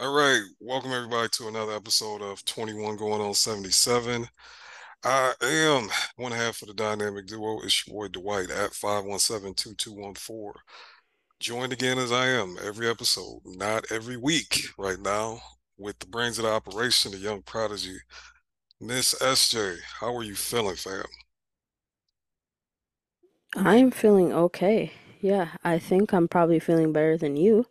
All right, welcome everybody to another episode of 21 going on 77. I am one half of the dynamic duo. It's your boy Dwight at 517-2214. Joined again as I am every episode, not every week right now, with the brains of the operation, the young prodigy, Miss SJ. How are you feeling, fam? I'm feeling okay. Yeah, I think I'm probably feeling better than you,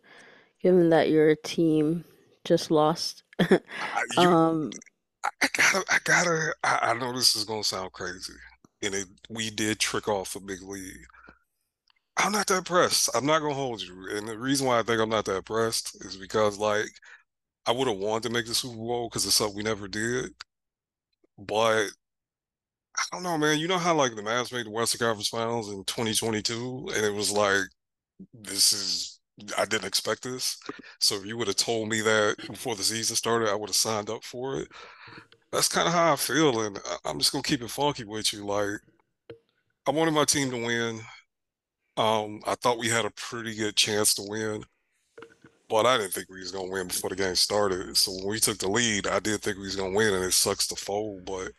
given that your team just lost. I, you, Um, I gotta, I gotta. I, I know this is gonna sound crazy, and it, we did trick off a big lead. I'm not that pressed. I'm not gonna hold you. And the reason why I think I'm not that pressed is because like I would have wanted to make the Super Bowl because it's something we never did. But I don't know, man. You know how like the Mavs made the Western Conference Finals in 2022, and it was like this is I didn't expect this. So if you would have told me that before the season started, I would have signed up for it. That's kind of how I feel, and I- am just gonna keep it funky with you. Like I wanted my team to win. Um, I thought we had a pretty good chance to win. But I didn't think we was gonna win before the game started. So when we took the lead, I did think we was gonna win, and it sucks to fold. But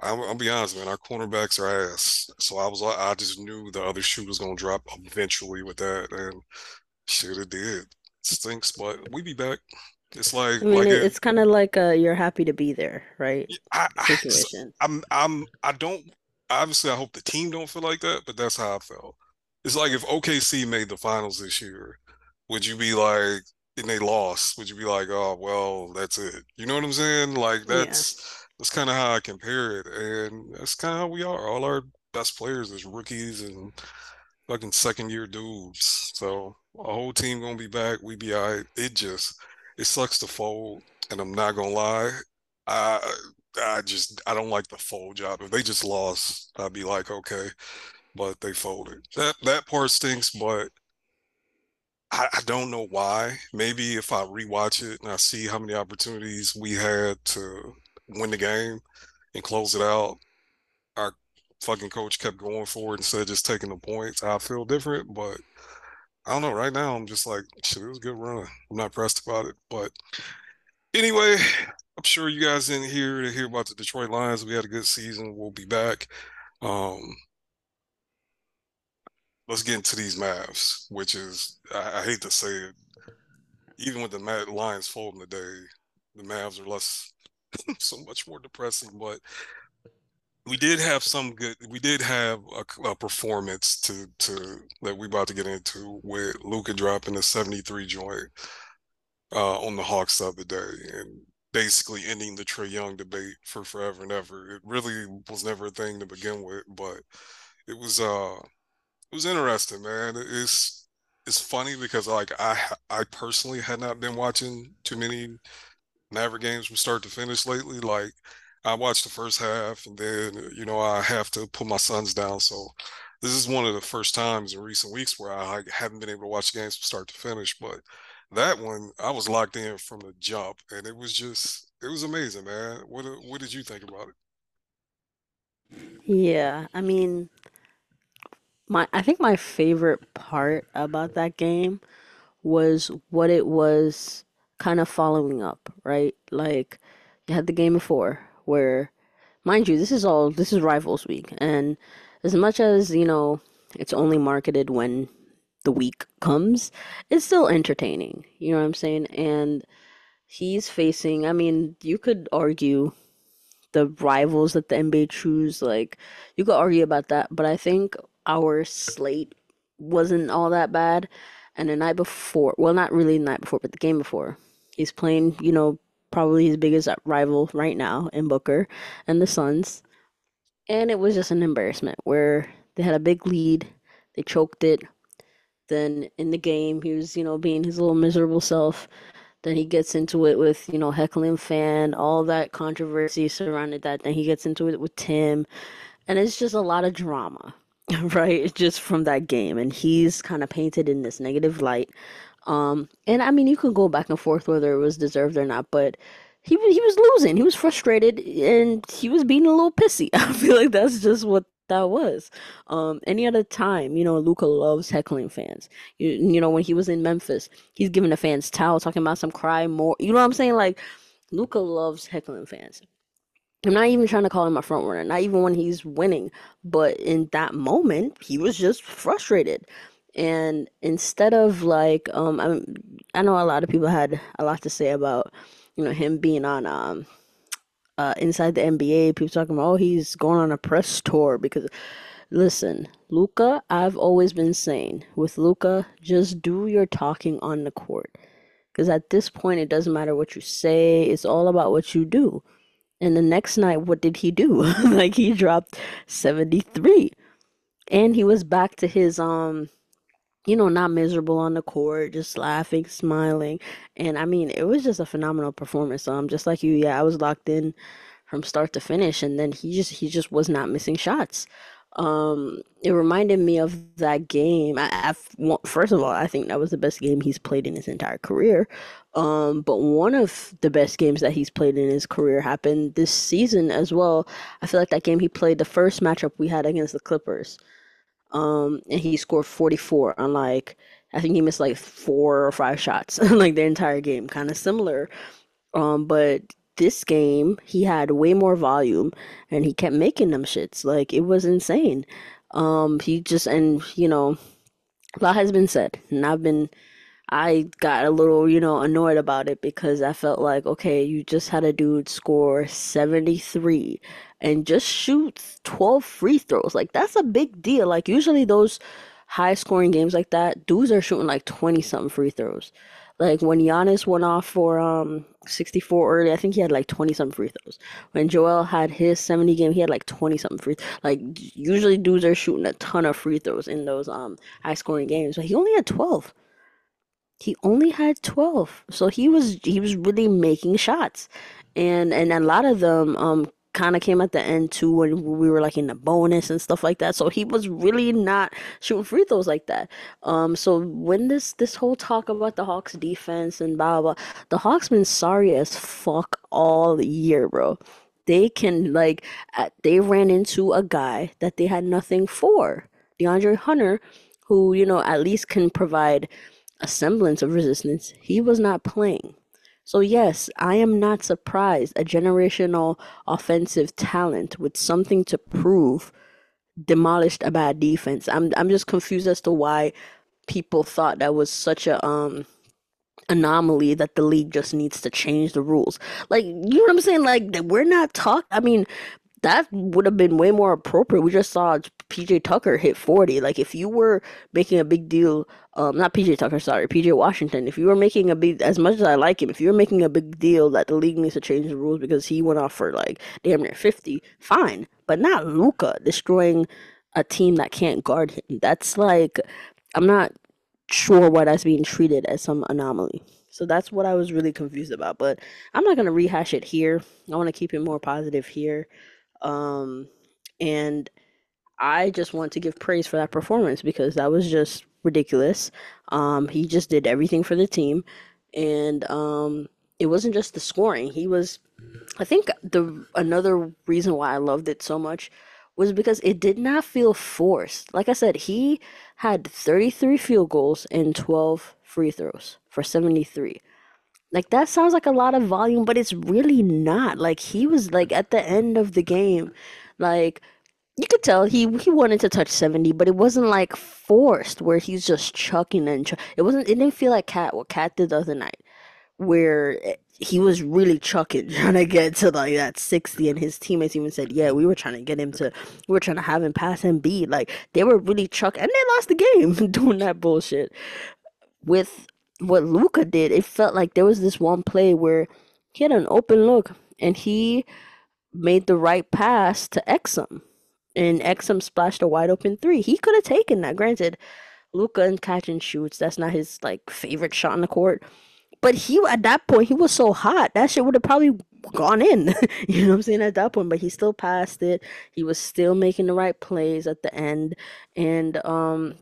I'm, I'll be honest, man, our cornerbacks are ass. So I was, I just knew the other shoe was gonna drop eventually with that, and shit, it did. Stinks, but we be back. It's like, I mean, like it, it. it's kind of like a you're happy to be there, right? I, I, Situation. I'm, I'm, I don't. Obviously, I hope the team don't feel like that, but that's how I felt. It's like if OKC made the finals this year would you be like, and they lost, would you be like, oh well, that's it? You know what I'm saying? Like Yeah. That's kind of how I compare it, and that's kind of how we are. All our best players is rookies and fucking second year dudes. So a whole team gonna be back. We be all right. It just it sucks to fold, and I'm not gonna lie. I I just I don't like the fold job. If they just lost, I'd be like, okay, but they folded. That that part stinks, but I, I don't know why. Maybe if I rewatch it and I see how many opportunities we had to win the game and close it out, our fucking coach kept going for it instead of just taking the points. I feel different, but I don't know. Right now, I'm just like, shit, it was a good run. I'm not pressed about it. But anyway, I'm sure you guys didn't hear to hear about the Detroit Lions. We had a good season. We'll be back. Um, let's get into these Mavs, which is I, I hate to say it, even with the Mad Lions folding today, the Mavs are less so much more depressing. But we did have some good. We did have a, a performance to to that we about to get into with Luka dropping a seventy three joint uh, on the Hawks the other day and basically ending the Trae Young debate for forever and ever. It really was never a thing to begin with, but it was uh it was interesting, man. It's it's funny because like I I personally had not been watching too many Maverick games from start to finish lately. Like I watched the first half and then you know I have to put my sons down. So this is one of the first times in recent weeks where I haven't been able to watch games from start to finish. But that one I was locked in from the jump, and it was just it was amazing, man. What what did you think about it? Yeah. I mean, my I think my favorite part about that game was what it was kind of following up, right? Like you had the game before where mind you, this is all this is rivals week and as much as, you know, it's only marketed when the week comes, it's still entertaining. You know what I'm saying? And he's facing, I mean, you could argue the rivals that the NBA choose, like you could argue about that, but I think our slate wasn't all that bad. And the night before, well, not really the night before, but the game before, he's playing, you know, probably his biggest rival right now in Booker and the Suns. And it was just an embarrassment where they had a big lead, they choked it. Then in the game, he was, you know, being his little miserable self. Then he gets into it with, you know, heckling fan, all that controversy surrounded that. Then he gets into it with Tim, and it's just a lot of drama, right? Just from that game, and he's kind of painted in this negative light. Um, and I mean, you could go back and forth whether it was deserved or not, but he he was losing, he was frustrated, and he was being a little pissy. I feel like that's just what that was. Um, any other time, you know, Luka loves heckling fans. You, you know, when he was in Memphis, he's giving the fans towels, talking about some cry more. You know what I'm saying? Like, Luka loves heckling fans. I'm not even trying to call him a front runner, not even when he's winning, but in that moment, he was just frustrated. And instead of like, um, I, I know a lot of people had a lot to say about, you know, him being on um uh, inside the NBA, people talking about, oh, he's going on a press tour because, listen, Luka, I've always been saying, with Luka, just do your talking on the court. Because at this point, it doesn't matter what you say, it's all about what you do. And the next night, what did he do? like, he dropped 73. And he was back to his, um, you know, not miserable on the court, just laughing, smiling. And I mean, it was just a phenomenal performance. Um, just like you, yeah, I was locked in from start to finish, and then he just he just was not missing shots. Um, it reminded me of that game. I, I, first of all, I think that was the best game he's played in his entire career. Um, but one of the best games that he's played in his career happened this season as well. I feel like that game he played the first matchup we had against the Clippers. Um, and he scored 44 on like I think he missed like four or five shots like the entire game, kind of similar. Um, but this game he had way more volume and he kept making them shits. Like it was insane. Um, he just and you know, a lot has been said, and I've been I got a little, you know, annoyed about it because I felt like, okay, you just had a dude score 73 and just shoot 12 free throws. Like, that's a big deal. Like, usually those high scoring games like that, dudes are shooting like 20 something free throws. Like, when Giannis went off for um 64 early, I think he had like 20 something free throws. When Joel had his 70 game, he had like 20 something free. Like, usually dudes are shooting a ton of free throws in those um high scoring games, but he only had 12 he only had 12 so he was he was really making shots. And and a lot of them um kind of came at the end too when we were like in the bonus and stuff like that so he was really not shooting free throws like that. Um so when this this whole talk about the hawks defense and blah blah, blah the hawks been sorry as fuck all year bro. They can like they ran into a guy that they had nothing for deandre hunter who you know at least can provide a semblance of resistance, he was not playing. So, yes, I am not surprised a generational offensive talent with something to prove demolished a bad defense. I'm I'm just confused as to why people thought that was such a um anomaly that the league just needs to change the rules. Like, you know what I'm saying? Like, we're not talking. I mean, that would have been way more appropriate. We just saw PJ Tucker hit 40. Like if you were making a big deal, um, not PJ Tucker, sorry, PJ Washington. If you were making a big, as much as I like him, if you were making a big deal that the league needs to change the rules because he went off for like damn near 50, fine. But not Luka destroying a team that can't guard him. That's like, I'm not sure why that's being treated as some anomaly. So that's what I was really confused about. But I'm not gonna rehash it here. I want to keep it more positive here. Um, and I just want to give praise for that performance because that was just ridiculous. Um, he just did everything for the team, and um, it wasn't just the scoring. He was, I think, the another reason why I loved it so much was because it did not feel forced. Like I said, he had 33 field goals and 12 free throws for 73. Like that sounds like a lot of volume, but it's really not. Like he was like at the end of the game, like you could tell he he wanted to touch 70, but it wasn't like forced where he's just chucking and ch- it wasn't it didn't feel like Cat what Cat did the other night where he was really chucking trying to get to like that 60 and his teammates even said yeah we were trying to get him to we were trying to have him pass and beat like they were really chuck and they lost the game doing that bullshit with what Luka did, it felt like there was this one play where he had an open look and he made the right pass to Exum. And Exum splashed a wide open three. He could have taken that. Granted, Luka and catch and shoots, that's not his like favorite shot on the court. But he at that point he was so hot that shit would have probably gone in. you know what I'm saying at that point. But he still passed it. He was still making the right plays at the end. And um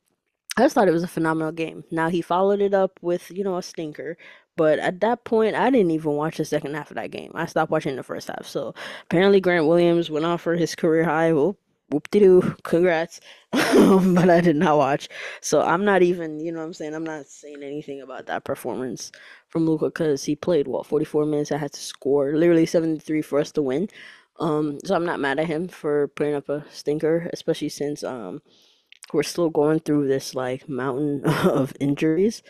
I just thought it was a phenomenal game. Now he followed it up with, you know, a stinker. But at that point, I didn't even watch the second half of that game. I stopped watching the first half. So apparently, Grant Williams went off for his career high. We'll whoop-de-doo, congrats. but I did not watch. So I'm not even, you know what I'm saying? I'm not saying anything about that performance from Luka because he played, what, 44 minutes. I had to score literally 73 for us to win. Um, so I'm not mad at him for putting up a stinker, especially since um we're still going through this like mountain of injuries.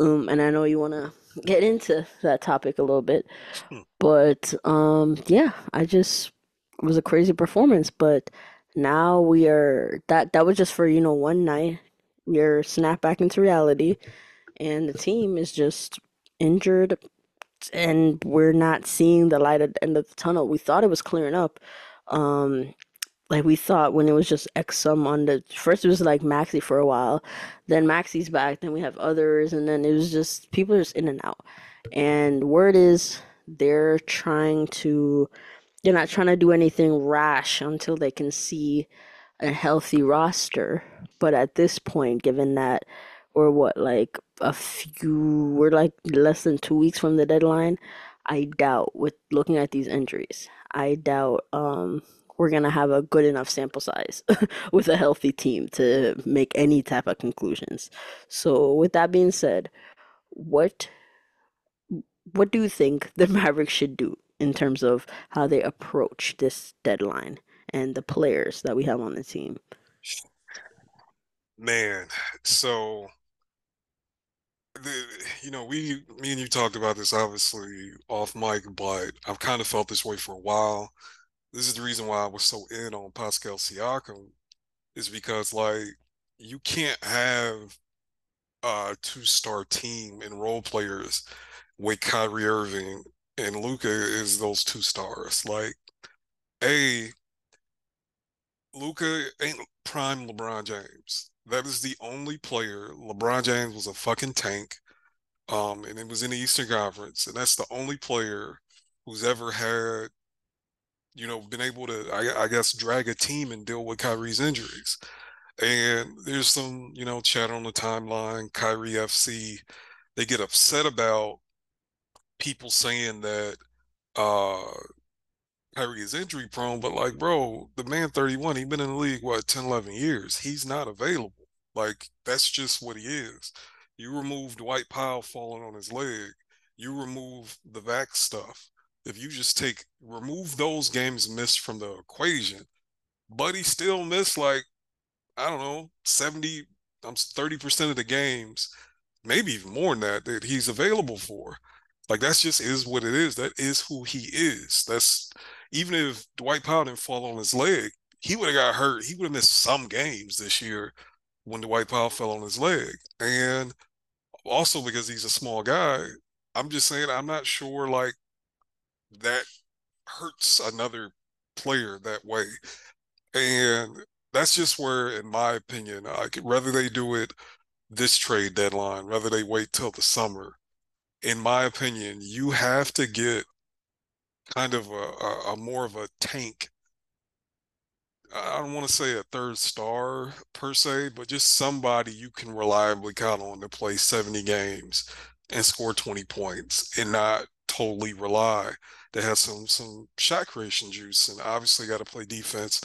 Um, and I know you want to get into that topic a little bit, Hmm. but um, yeah, I just it was a crazy performance. But now we are that that was just for you know one night. We are snapped back into reality, and the team is just injured, and we're not seeing the light at the end of the tunnel. We thought it was clearing up. Um, like we thought when it was just Exum on the first it was like Maxi for a while, then Maxi's back, then we have others, and then it was just people just in and out. And word is they're trying to they're not trying to do anything rash until they can see a healthy roster. But at this point, given that we're what like a few we're like less than two weeks from the deadline, I doubt with looking at these injuries, I doubt um we're gonna have a good enough sample size with a healthy team to make any type of conclusions. So with that being said, what what do you think the Mavericks should do in terms of how they approach this deadline and the players that we have on the team? Man, so the you know we me and you talked about this obviously off mic, but I've kind of felt this way for a while. This is the reason why I was so in on Pascal Siakam is because like you can't have a two-star team and role players with Kyrie Irving and Luka is those two stars. Like, A, Luka ain't prime LeBron James. That is the only player. LeBron James was a fucking tank. Um, and it was in the Eastern Conference, and that's the only player who's ever had, you know, been able to, I, I guess, drag a team and deal with Kyrie's injuries. And there's some, you know, chat on the timeline, Kyrie FC. They get upset about people saying that uh Kyrie is injury prone, but like, bro, the man 31, he's been in the league, what, 10, 11 years. He's not available. Like, that's just what he is. You remove Dwight Powell falling on his leg, you remove the vac stuff. If you just take, remove those games missed from the equation, Buddy still missed like, I don't know, 70, I'm 30% of the games, maybe even more than that, that he's available for. Like that's just is what it is. That is who he is. That's even if Dwight Powell didn't fall on his leg, he would have got hurt. He would have missed some games this year when Dwight Powell fell on his leg. And also because he's a small guy, I'm just saying I'm not sure like that hurts another player that way. And that's just where, in my opinion, like rather they do it this trade deadline, rather they wait till the summer, in my opinion, you have to get kind of a, a, a more of a tank. I don't want to say a third star per se, but just somebody you can reliably count on to play 70 games and score 20 points and not totally rely. They have some some shot creation juice and obviously got to play defense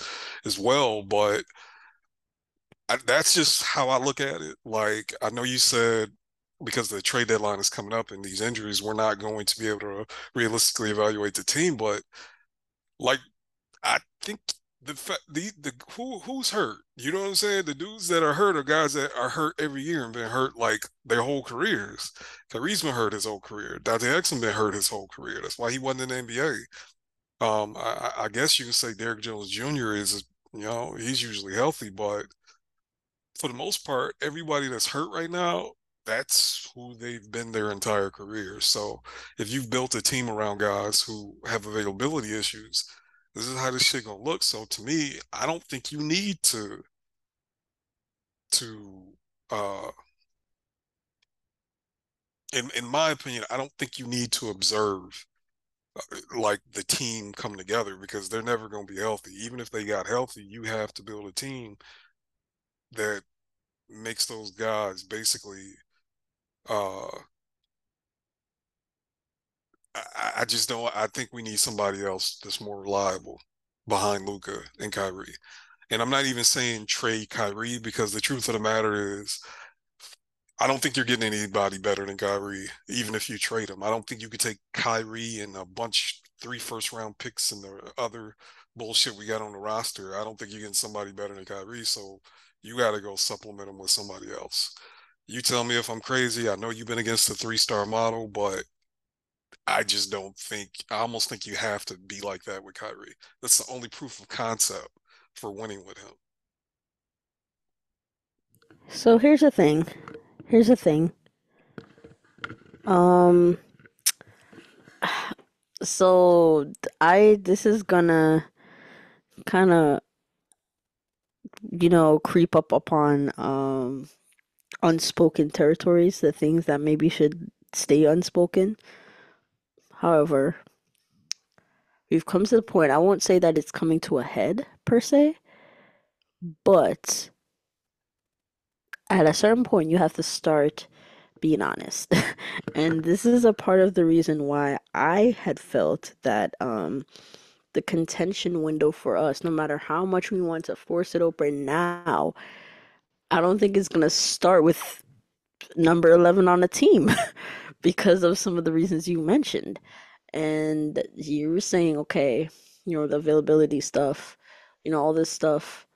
as well. But I, that's just how I look at it. Like I know you said because the trade deadline is coming up and these injuries, we're not going to be able to realistically evaluate the team. But like, I think the the the who who's hurt? You know what I'm saying? The dudes that are hurt are guys that are hurt every year and been hurt like their whole careers. Kyrie's been hurt his whole career. Dante Exum been hurt his whole career. That's why he wasn't in the NBA. Um, I, I guess you could say Derrick Jones Jr. is, you know, he's usually healthy, but for the most part, everybody that's hurt right now, that's who they've been their entire career. So if you've built a team around guys who have availability issues, this is how this shit gonna look. So to me, I don't think you need to to uh in in my opinion, I don't think you need to observe uh, like the team come together because they're never going to be healthy. Even if they got healthy, you have to build a team that makes those guys basically uh I, I just don't I think we need somebody else that's more reliable behind Luka and Kyrie. And I'm not even saying trade Kyrie because the truth of the matter is I don't think you're getting anybody better than Kyrie, even if you trade him. I don't think you could take Kyrie and a bunch three first round picks and the other bullshit we got on the roster. I don't think you're getting somebody better than Kyrie. So you got to go supplement him with somebody else. You tell me if I'm crazy. I know you've been against the three star model, but I just don't think. I almost think you have to be like that with Kyrie. That's the only proof of concept for winning with him. So here's the thing. Here's the thing. Um, so I this is gonna kind of you know creep up upon um unspoken territories, the things that maybe should stay unspoken. However, we've come to the point. I won't say that it's coming to a head per se, but at a certain point you have to start being honest. and this is a part of the reason why I had felt that um the contention window for us, no matter how much we want to force it open now, I don't think it's going to start with number 11 on the team because of some of the reasons you mentioned. And you were saying, okay, you know, the availability stuff, you know, all this stuff.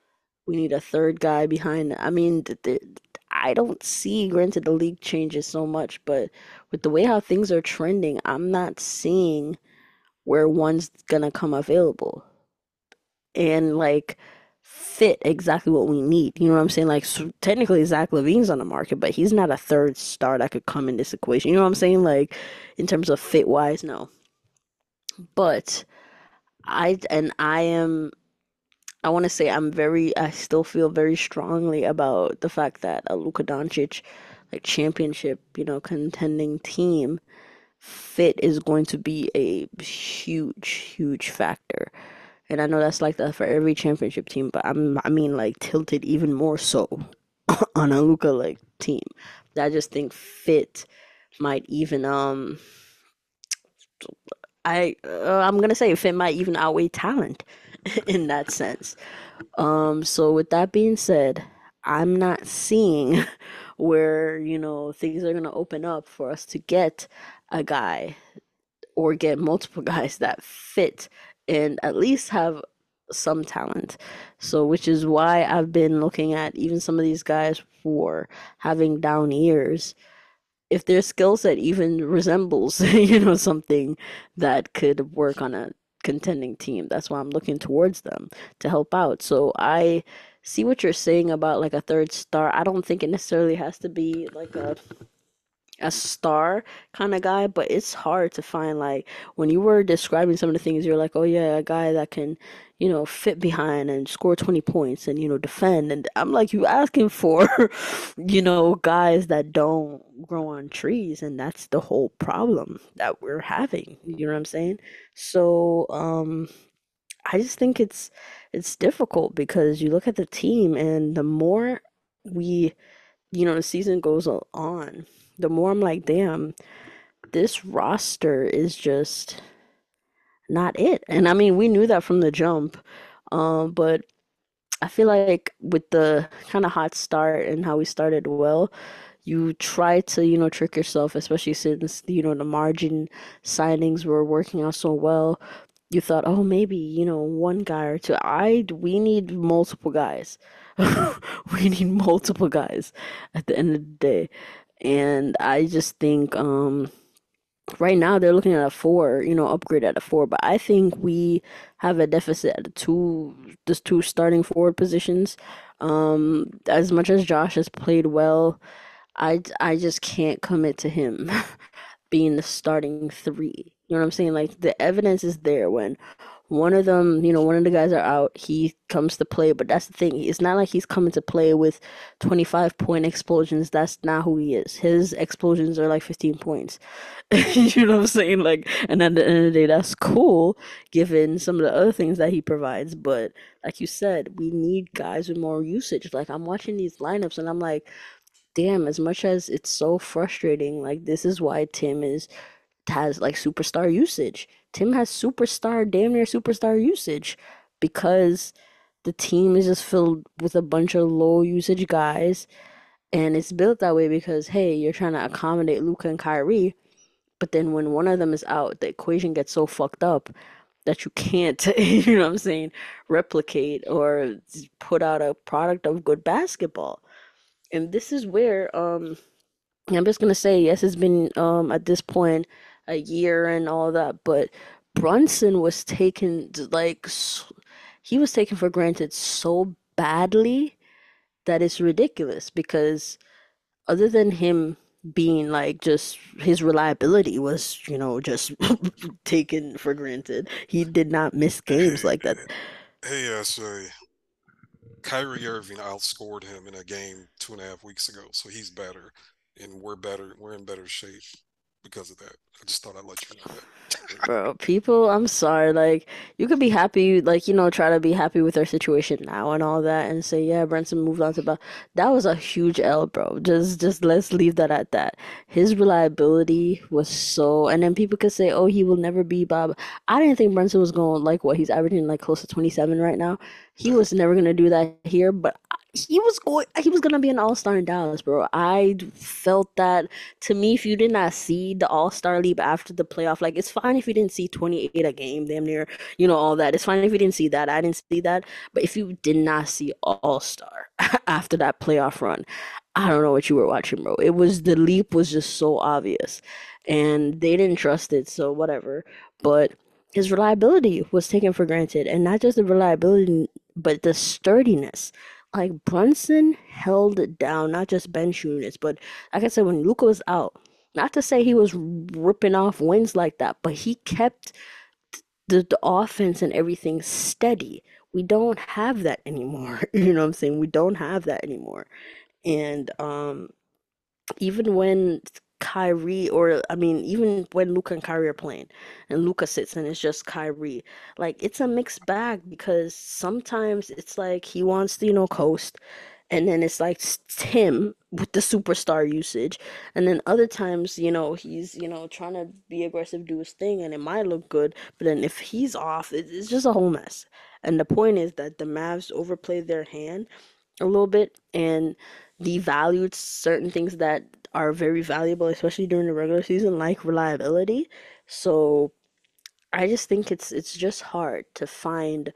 We need a third guy behind. I mean, th- th- I don't see, granted, the league changes so much, but with the way how things are trending, I'm not seeing where one's gonna come available and like fit exactly what we need. You know what I'm saying? Like so technically Zach LaVine's on the market, but he's not a third star that could come in this equation. You know what I'm saying? Like in terms of fit wise, no. But I and I am I want to say I'm very I still feel very strongly about the fact that a Luka Doncic like championship, you know, contending team fit is going to be a huge, huge factor. And I know that's like that for every championship team, but I'm I mean like tilted even more so on a Luka like team. I just think fit might even um I uh, I'm gonna say fit might even outweigh talent in that sense. Um, so with that being said, I'm not seeing where, you know, things are gonna open up for us to get a guy or get multiple guys that fit and at least have some talent. So, which is why I've been looking at even some of these guys for having down ears. If their skill set even resembles, you know, something that could work on a contending team, that's why I'm looking towards them to help out. So, I see what you're saying about like a third star. I don't think it necessarily has to be like a a star kind of guy, but it's hard to find like when you were describing some of the things you're like, "Oh yeah, a guy that can, you know, fit behind and score 20 points and you know, defend." And I'm like, "You asking for, you know, guys that don't grow on trees and that's the whole problem that we're having." You know what I'm saying? So, um I just think it's it's difficult because you look at the team and the more we, you know, the season goes on, the more I'm like, damn, this roster is just not it. And I mean, we knew that from the jump. Um, but I feel like with the kind of hot start and how we started well, you try to, you know, trick yourself, especially since, you know, the margin signings were working out so well. You thought, oh, maybe, you know, one guy or two. I, we need multiple guys. we need multiple guys at the end of the day. And I just think um right now they're looking at a four, you know, upgrade at a four, but I think we have a deficit at the two the two starting forward positions. Um as much as Josh has played well, I I just can't commit to him being the starting three. You know what I'm saying? Like the evidence is there when one of them, you know, one of the guys are out, he comes to play, but that's the thing. It's not like he's coming to play with 25 point explosions. That's not who he is. His explosions are like 15 points. you know what I'm saying? Like, and at the end of the day, that's cool given some of the other things that he provides. But like you said, we need guys with more usage. Like, I'm watching these lineups and I'm like, damn, as much as it's so frustrating, like, this is why Tim is has like superstar usage. Tim has superstar, damn near superstar usage because The team is just filled with a bunch of low usage guys, and it's built that way because hey, you're trying to accommodate Luka and Kyrie, but then when one of them is out, the equation gets so fucked up that you can't, you know what I'm saying, replicate or put out a product of good basketball. And this is where um I'm just gonna say yes, it's been um at this point a year and all that, but Brunson was taken like he was taken for granted so badly that it's ridiculous because other than him being like just his reliability was, you know, just taken for granted. He did not miss games like that. hey, uh, SJ. Kyrie Irving outscored him in a game two and a half weeks ago, so he's better, and we're better. We're in better shape because of that. I just thought I'd let you know that. Bro, people, I'm sorry. Like, you could be happy, like, you know, try to be happy with our situation now and all that and say, yeah, Brunson moved on to Bell. That was a huge L, bro. Just, just let's leave that at that. His reliability was so, and then people could say, oh, he will never be Bob. I didn't think Brunson was going like what he's averaging, like close to 27 right now. He was never gonna do that here, but he was going, he was gonna be an all-star in Dallas, bro. I felt that to me, if you did not see the All-Star leap after the playoff, like it's fine if you didn't see 28 a game, damn near, you know, all that. It's fine if you didn't see that. I didn't see that. But if you did not see All-Star after that playoff run, I don't know what you were watching, bro. It was the leap was just so obvious. And they didn't trust it, so whatever. But his reliability was taken for granted. And not just the reliability, but the sturdiness. Like Brunson held it down, not just bench units, but like I said, when Luka was out, not to say he was ripping off wins like that, but he kept the, the offense and everything steady. We don't have that anymore. You know what I'm saying? We don't have that anymore. And um even when Kyrie or I mean even when Luka and Kyrie are playing and Luka sits and it's just Kyrie, like it's a mixed bag because sometimes it's like he wants to, you know, coast and then it's like him with the superstar usage and then other times, you know, he's, you know, trying to be aggressive, do his thing and it might look good, but then if he's off, it's just a whole mess. And the point is that the Mavs overplayed their hand a little bit and devalued certain things that are very valuable, especially during the regular season, like reliability. So I just think it's it's just hard to find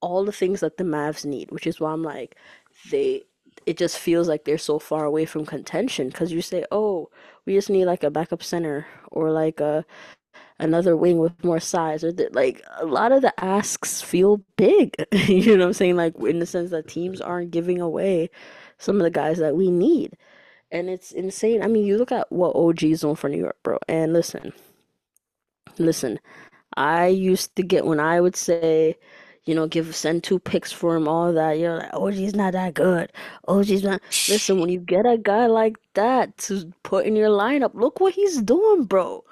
all the things that the Mavs need, which is why I'm like they it just feels like they're so far away from contention because you say, "Oh, we just need like a backup center or like a another wing with more size or like a lot of the asks feel big you know what i'm saying like in the sense that teams aren't giving away some of the guys that we need and it's insane. I mean you look at what og is doing for new york bro and listen listen i used to get when i would say you know give send two picks for him all that you're like og's not that good. Og's not listen when you get a guy like that to put in your lineup look what he's doing bro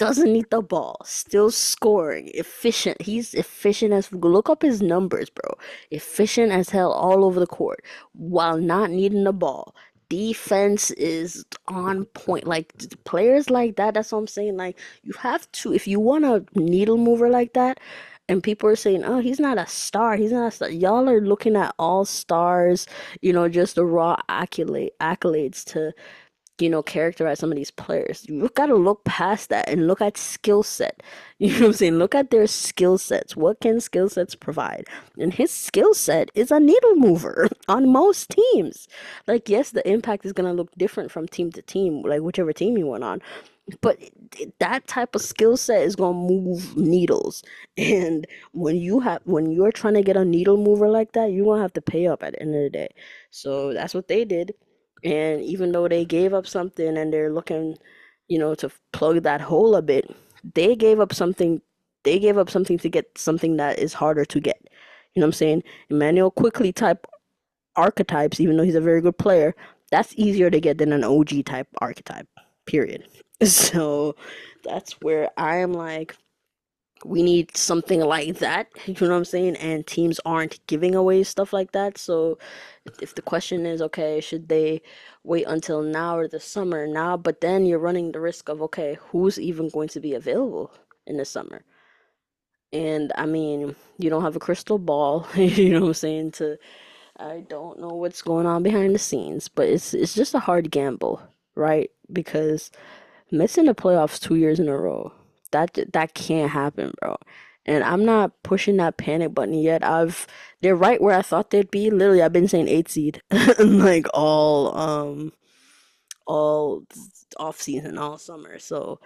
doesn't need the ball, still scoring, efficient. He's efficient as look up his numbers, bro. Efficient as hell all over the court while not needing the ball. Defense is on point. Like players like that, that's what I'm saying. Like you have to, if you want a needle mover like that, and people are saying, "Oh, he's not a star. He's not a star." Y'all are looking at all stars, you know, just the raw accolade accolades to you know, characterize some of these players. You've gotta look past that and look at skill set. You know what I'm saying? Look at their skill sets. What can skill sets provide? And his skill set is a needle mover on most teams. Like, yes, the impact is gonna look different from team to team, like whichever team you went on. But that type of skill set is gonna move needles. And when you have when you're trying to get a needle mover like that, you're gonna have to pay up at the end of the day. So that's what they did. And even though they gave up something and they're looking, you know, to plug that hole a bit, they gave up something. They gave up something to get something that is harder to get. You know what I'm saying? Immanuel Quickley type archetypes, even though he's a very good player, that's easier to get than an OG type archetype. Period. So that's where I am like, we need something like that. You know what I'm saying? And teams aren't giving away stuff like that. So if the question is, okay, should they wait until now or the summer now? But then you're running the risk of, okay, who's even going to be available in the summer? And I mean, you don't have a crystal ball, you know what I'm saying, to I don't know what's going on behind the scenes, but it's it's just a hard gamble, right? Because missing the playoffs two years in a row, that that can't happen, bro. And I'm not pushing that panic button yet. I've they're right where I thought they'd be. Literally, I've been saying eight seed, like all um all off season, all summer. So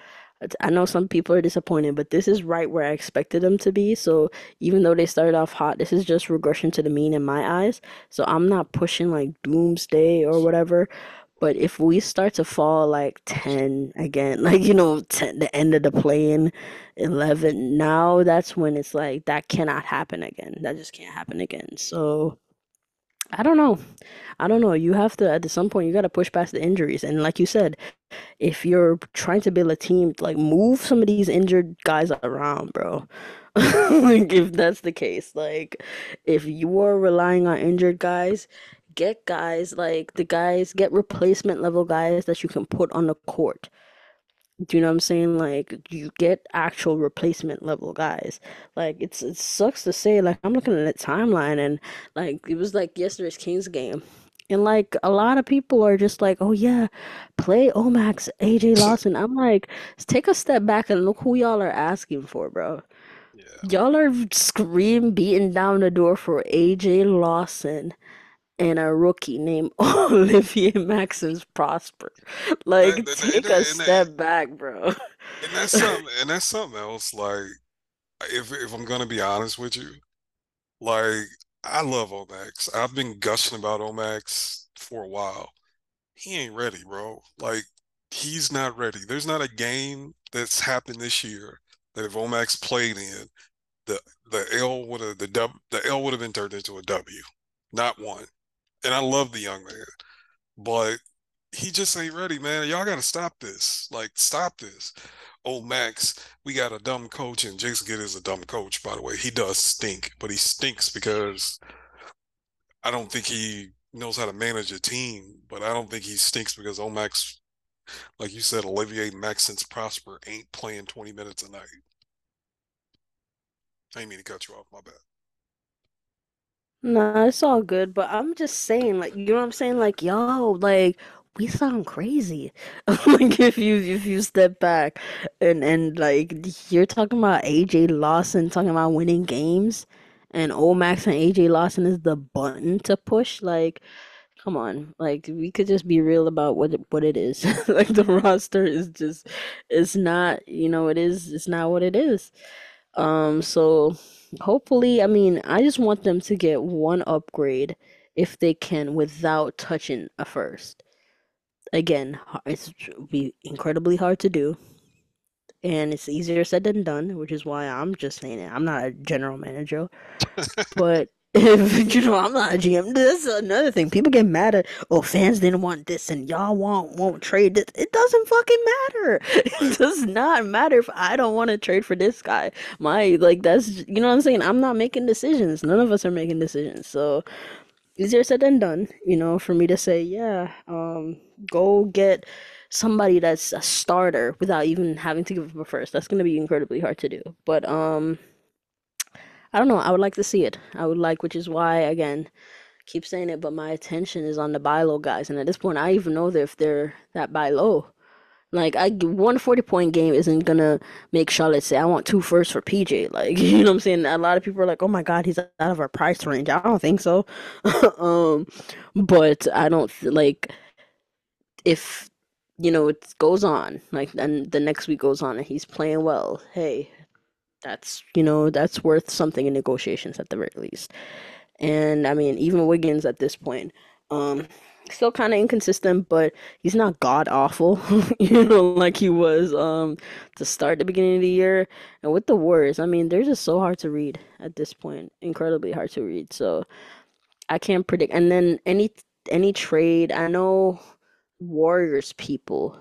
I know some people are disappointed, but this is right where I expected them to be. So even though they started off hot, this is just regression to the mean in my eyes. So I'm not pushing like doomsday or whatever. But if we start to fall like 10 again, like you know, 10, the end of the play-in 11, now that's when it's like that cannot happen again. That just can't happen again. So I don't know. I don't know. You have to at some point you got to push past the injuries. And like you said, if you're trying to build a team, like move some of these injured guys around, bro. Like if that's the case, like if you are relying on injured guys, get guys like the guys, get replacement level guys that you can put on the court. Do you know what I'm saying? Like you get actual replacement level guys. Like it's it sucks to say. Like I'm looking at the timeline and like it was like yesterday's Kings game. And like a lot of people are just like, oh yeah, play Omax, AJ Lawson. I'm like, take a step back and look who y'all are asking for, bro. Yeah. Y'all are scream beating down the door for AJ Lawson and a rookie named Olivier Maxence Prosper. Like, that, and, take a and, that, step back, bro. and that's something and that's something else. Like if if I'm gonna be honest with you, like I love Omax. I've been gushing about Omax for a while. He ain't ready, bro. Like he's not ready. There's not a game that's happened this year that if Omax played in, the the L would have the W the L would have been turned into a W. Not one. And I love the young man, but he just ain't ready, man. Y'all gotta stop this. Like, stop this. Oh, Max, we got a dumb coach, and Jason Kidd is a dumb coach, by the way. He does stink, but he stinks because I don't think he knows how to manage a team, but I don't think he stinks because oh, Omax, like you said, Olivier Maxence Prosper ain't playing 20 minutes a night. I didn't mean to cut you off, my bad. Nah, it's all good, but I'm just saying, like, you know what I'm saying? Like, yo, like, we sound crazy. Like, if you if you step back and and like you're talking about AJ Lawson talking about winning games, and Omax and AJ Lawson is the button to push. Like, come on, like we could just be real about what it, what it is. Like, the roster is just, it's not, you know, it is, it's not what it is. Um, so hopefully, I mean, I just want them to get one upgrade if they can without touching a first. Again, it's be incredibly hard to do, and it's easier said than done, which is why I'm just saying it. I'm not a general manager, but if you know, I'm not a GM. That's another thing. People get mad at, oh, fans didn't want this, and y'all want won't trade this. It doesn't fucking matter. It does not matter if I don't want to trade for this guy. My like that's you know what I'm saying. I'm not making decisions. None of us are making decisions. So easier said than done. You know, for me to say, yeah, um, go get somebody that's a starter without even having to give up a first. That's gonna be incredibly hard to do. But um. I don't know. I would like to see it. I would like, which is why, again, keep saying it, but my attention is on the buy low guys. And at this point, I even know that if they're that buy low. Like, I one 40 point game isn't gonna make Charlotte say, I want two firsts for PJ. Like, you know what I'm saying? A lot of people are like, oh my God, he's out of our price range. I don't think so. Um, but I don't like if, you know, it goes on, like, and the next week goes on and he's playing well. Hey, that's, you know, that's worth something in negotiations at the very least. And I mean, even Wiggins at this point, um, still kind of inconsistent, but he's not god awful, you know, like he was um to start the beginning of the year. And with the Warriors, I mean, they're just so hard to read at this point, incredibly hard to read. So I can't predict. And then any any trade, I know Warriors people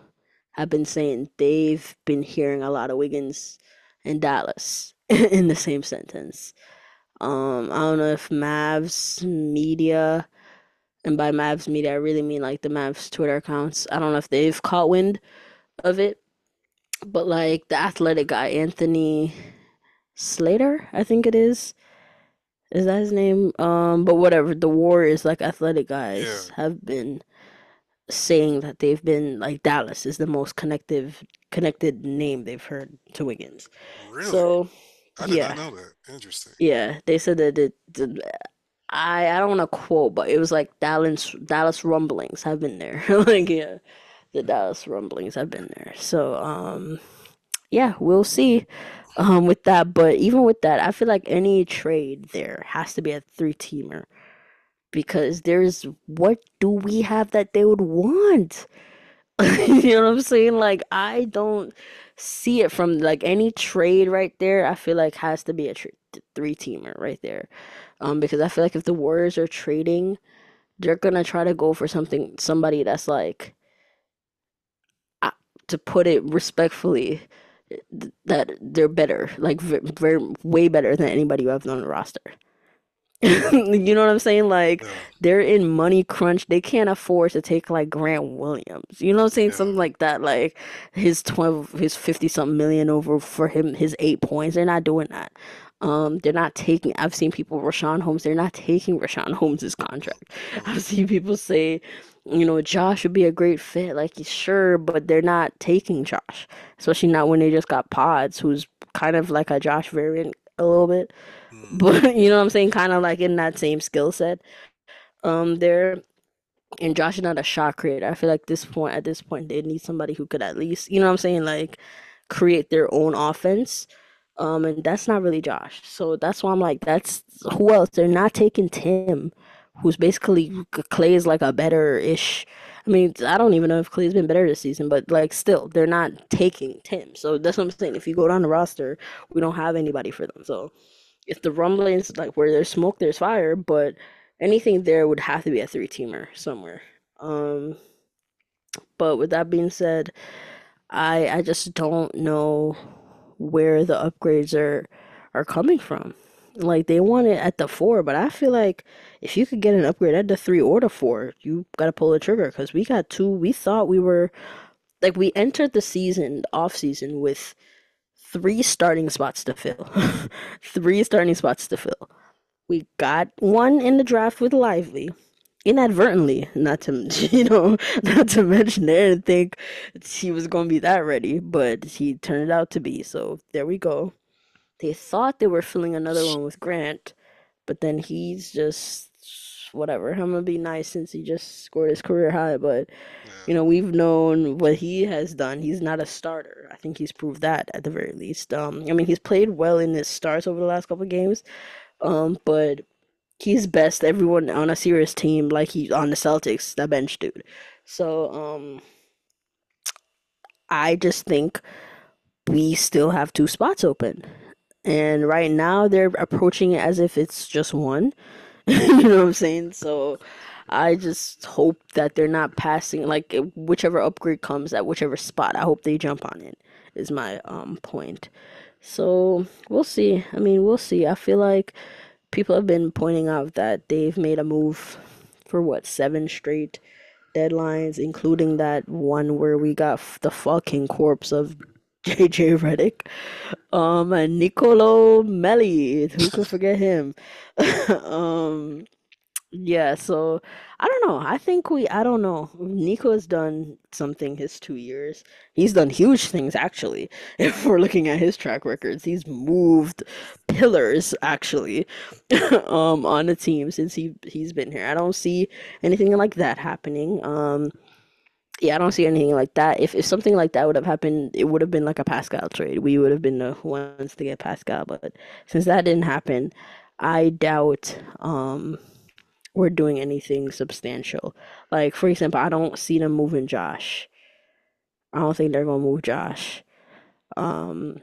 have been saying they've been hearing a lot of Wiggins and Dallas in the same sentence. Um, I don't know if Mavs media, and by Mavs media, I really mean like the Mavs Twitter accounts. I don't know if they've caught wind of it, but like the athletic guy, Anthony, Slater, I think it is. Is that his name? Um, but whatever. The Warriors, like athletic Yeah, guys, have been saying that they've been like Dallas is the most connective connected name they've heard to Wiggins. really? So I did not yeah, know that. Interesting. yeah, they said that it, the, I I don't want to quote, but it was like Dallas Dallas rumblings have been there. Like yeah, the Dallas rumblings have been there. So um yeah, we'll see um with that. But even with that, I feel like any trade there has to be a three teamer because there's what do we have that they would want? You know what I'm saying? Like I don't see it from like any trade right there. I feel like has to be a tr three teamer right there. Um, because I feel like if the Warriors are trading, they're gonna try to go for something somebody that's like uh, to put it respectfully th- that they're better, like v very way better than anybody you have on the roster. You know what I'm saying? Like Yeah, they're in money crunch. They can't afford to take like Grant Williams. You know what I'm saying? yeah, Something like that. Like his 12, his 50 something million over for him, his eight points. They're not doing that. Um, they're not taking, I've seen people, Richaun Holmes, they're not taking Richaun Holmes's contract. I've seen people say, you know, Josh would be a great fit. Like, sure, but they're not taking Josh, especially not when they just got Pods, who's kind of like a Josh variant a little bit. Hmm But you know what I'm saying? Kind of like in that same skill set. Um, they're and Josh is not a shot creator. I feel like this point at this point they need somebody who could at least, you know what I'm saying, like create their own offense. Um, and that's not really Josh. So that's why I'm like, that's who else? They're not taking Tim, who's basically Clay is like a better-ish. I mean, I don't even know if Clay's been better this season, but like still, they're not taking Tim. So that's what I'm saying. If you go down the roster, we don't have anybody for them. So if the rumblings like where there's smoke, there's fire, but anything there would have to be a three teamer somewhere. Um, but with that being said, I I just don't know where the upgrades are are coming from. Like they want it at the four, but I feel like if you could get an upgrade at the three or the four, you gotta pull the trigger because we got two. We thought we were like we entered the season, off season with three starting spots to fill. Three starting spots to fill. We got one in the draft with Lively, inadvertently, not to, you know, not to mention they didn't think he was to be that ready, but he turned out to be. So there we go. They thought they were filling another one with Grant, but then he's just whatever. I'm gonna be nice since he just scored his career high, but you know, we've known what he has done. He's not a starter. I think he's proved that at the very least. Um, I mean, he's played well in his starts over the last couple of games. Um, but he's best everyone on a serious team, like he's on the Celtics, that bench dude. So, um, I just think we still have two spots open. And right now they're approaching it as if it's just one. You know what I'm saying? So I just hope that they're not passing like whichever upgrade comes at whichever spot. I hope they jump on it is my um point. So we'll see. I mean, we'll see. I feel like people have been pointing out that they've made a move for what, seven straight deadlines, including that one where we got the fucking corpse of JJ Redick. Um, and Nicolo Melli, who could forget him? Um, yeah, so I don't know. I think we, I don't know. Nico has done something his two years. He's done huge things, actually. If we're looking at his track records, he's moved pillars, actually, um, on the team since he he's been here. I don't see anything like that happening. Um, yeah, I don't see anything like that. If if something like that would have happened, it would have been like a Pascal trade. We would have been the ones to get Pascal, but since that didn't happen, I doubt um we're doing anything substantial. Like for example, I don't see them moving Josh. I don't think they're gonna move Josh. Um,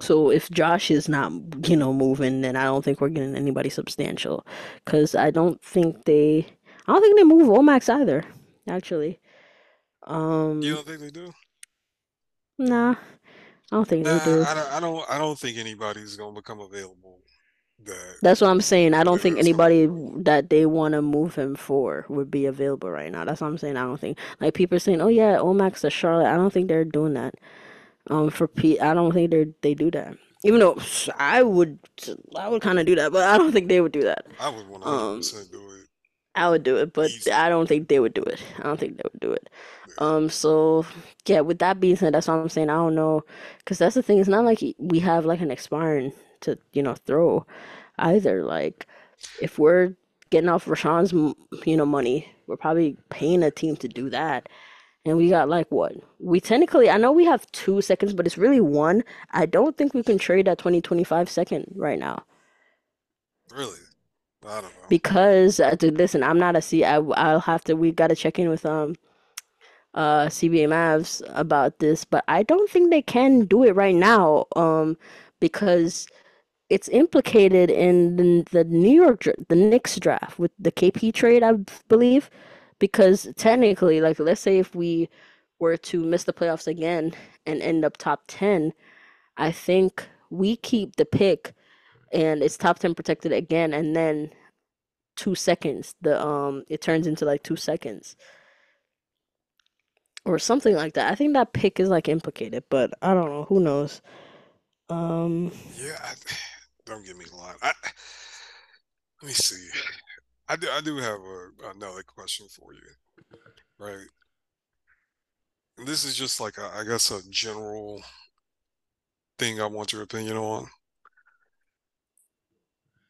so if Josh is not, you know, moving, then I don't think we're getting anybody substantial. Cause I don't think they, I don't think they move Womack either. Actually, you um, don't think they do? nah, I don't think they Nah, do. I don't. I don't. I don't think anybody's gonna become available that That's what I'm saying. I don't think that's gonna anybody that they want to move him for would be available right now. That's what I'm saying. I don't think like people are saying, "Oh yeah, Omac's to Charlotte." I don't think they're doing that. Um, for P, I don't think they they do that. Even though I would, I would kind of do that, but I don't think they would do that. I would Um, 100% do it I would do it, but easily. I don't think they would do it. I don't think they would do it. Um, so yeah, with that being said, that's what I'm saying. I don't know, because that's the thing. It's not like we have like an expiring to, you know, throw either. Like, if we're getting off Richaun's, you know, money, we're probably paying a team to do that. And we got like what? We technically, I know we have two seconds, but it's really one. I don't think we can trade that 2025 second right now. Really? I don't know. Because, uh, listen, I'm not a C. I, I'll have to, we got to check in with um uh CBA Mavs about this, but I don't think they can do it right now um because it's implicated in the, the New York the Knicks draft with the KP trade, I believe, because technically, like let's say if we were to miss the playoffs again and end up top 10, I think we keep the pick and it's top 10 protected again and then 2 seconds the um it turns into like 2 seconds or something like that. I think that pick is like implicated, but I don't know. Who knows? Um, Yeah, I, don't get me wrong. I, let me see. I do, I do have a, another question for you, right? And this is just like a, I guess a general thing I want your opinion on.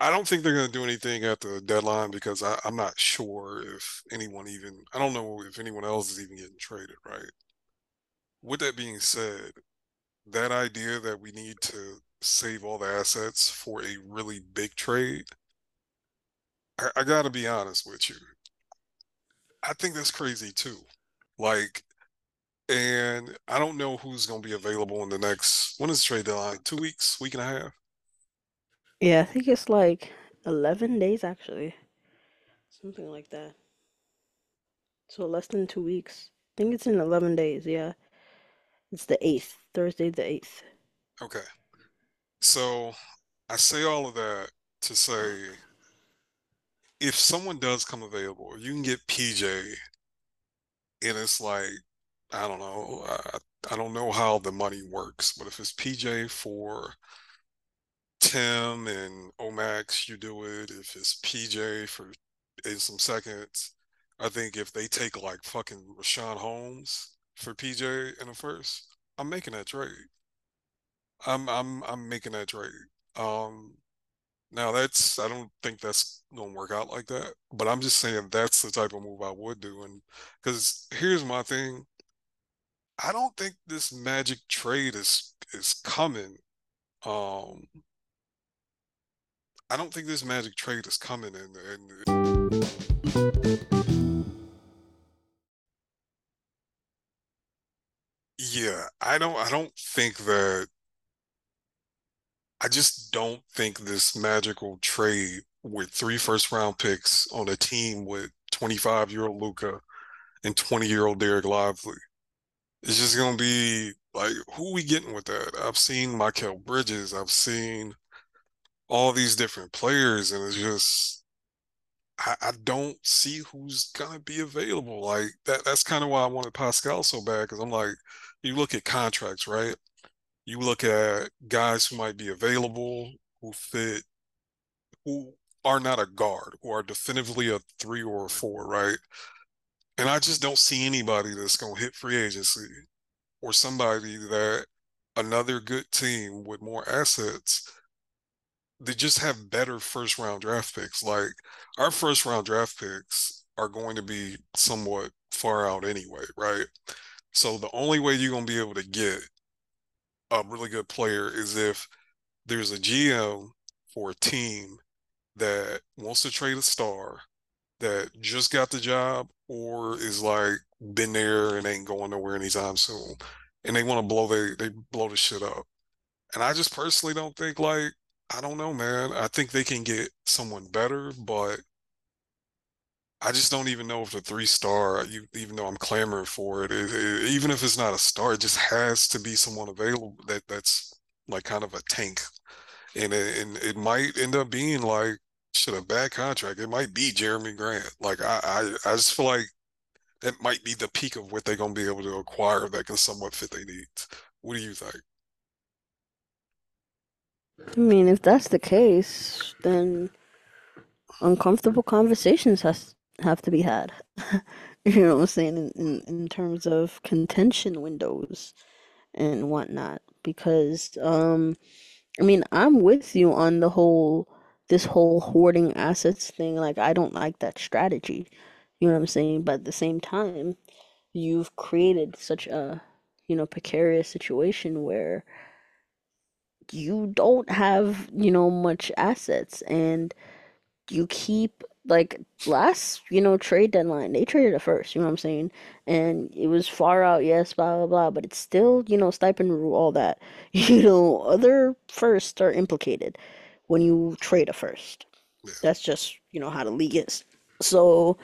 I don't think they're going to do anything at the deadline because I, I'm not sure if anyone even, I don't know if anyone else is even getting traded, right? With that being said, that idea that we need to save all the assets for a really big trade, I, I got to be honest with you. I think that's crazy too. Like, and I don't know who's going to be available in the next, when is the trade deadline? Two weeks, week and a half? Yeah, I think it's like 11 days actually, something like that. So less than two weeks. I think it's in 11 days. Yeah, it's the 8th, Thursday the 8th. Okay. So I say all of that to say if someone does come available, you can get PJ, and it's like, I don't know, I, I don't know how the money works, but if it's PJ for Tim and Omax, you do it. If it's PJ for in some seconds, I think if they take like fucking Richaun Holmes for PJ in the first, I'm making that trade. I'm I'm I'm making that trade. Um, now that's I don't think that's gonna work out like that, but I'm just saying that's the type of move I would do. And because here's my thing, I don't think this magic trade is is coming. Um, I don't think this magic trade is coming, and and yeah, I don't I don't think that I just don't think this magical trade with three first round picks on a team with 25 year old Luka and 20 year old Dereck Lively It's just gonna be like, who we getting with that? I've seen Mikal Bridges, I've seen all these different players, and it's just I, I don't see who's gonna be available. Like that that's kind of why I wanted Pascal so bad, because I'm like, you look at contracts, right? You look at guys who might be available, who fit, who are not a guard, who are definitively a three or a four, right? And I just don't see anybody that's gonna hit free agency or somebody that another good team with more assets they just have better first round draft picks. Like our first round draft picks are going to be somewhat far out anyway, right? So the only way you're going to be able to get a really good player is if there's a GM for a team that wants to trade a star that just got the job or is like been there and ain't going nowhere anytime soon. And they want to blow they they blow the shit up. And I just personally don't think like I don't know, man. I think they can get someone better, but I just don't even know if the three star, even though I'm clamoring for it, it, it, even if it's not a star, it just has to be someone available that that's like kind of a tank, and it, and it might end up being like shit a bad contract. It might be Jerami Grant. Like I I, I just feel like that might be the peak of what they're gonna be able to acquire that can somewhat fit their needs. What do you think? I mean, if that's the case, then uncomfortable conversations has have to be had. You know what I'm saying in, in, in terms of contention windows and whatnot. Because um I mean, I'm with you on the whole this whole hoarding assets thing. Like I don't like that strategy. You know what I'm saying? But at the same time, you've created such a, you know, precarious situation where you don't have, you know, much assets and you keep like last, you know, trade deadline, they traded it first, you know what I'm saying? And it was far out, yes, blah blah blah, but it's still, you know, stipend rule, all that. You know, other firsts are implicated when you trade a first. Yeah. That's just, you know, how the league is. So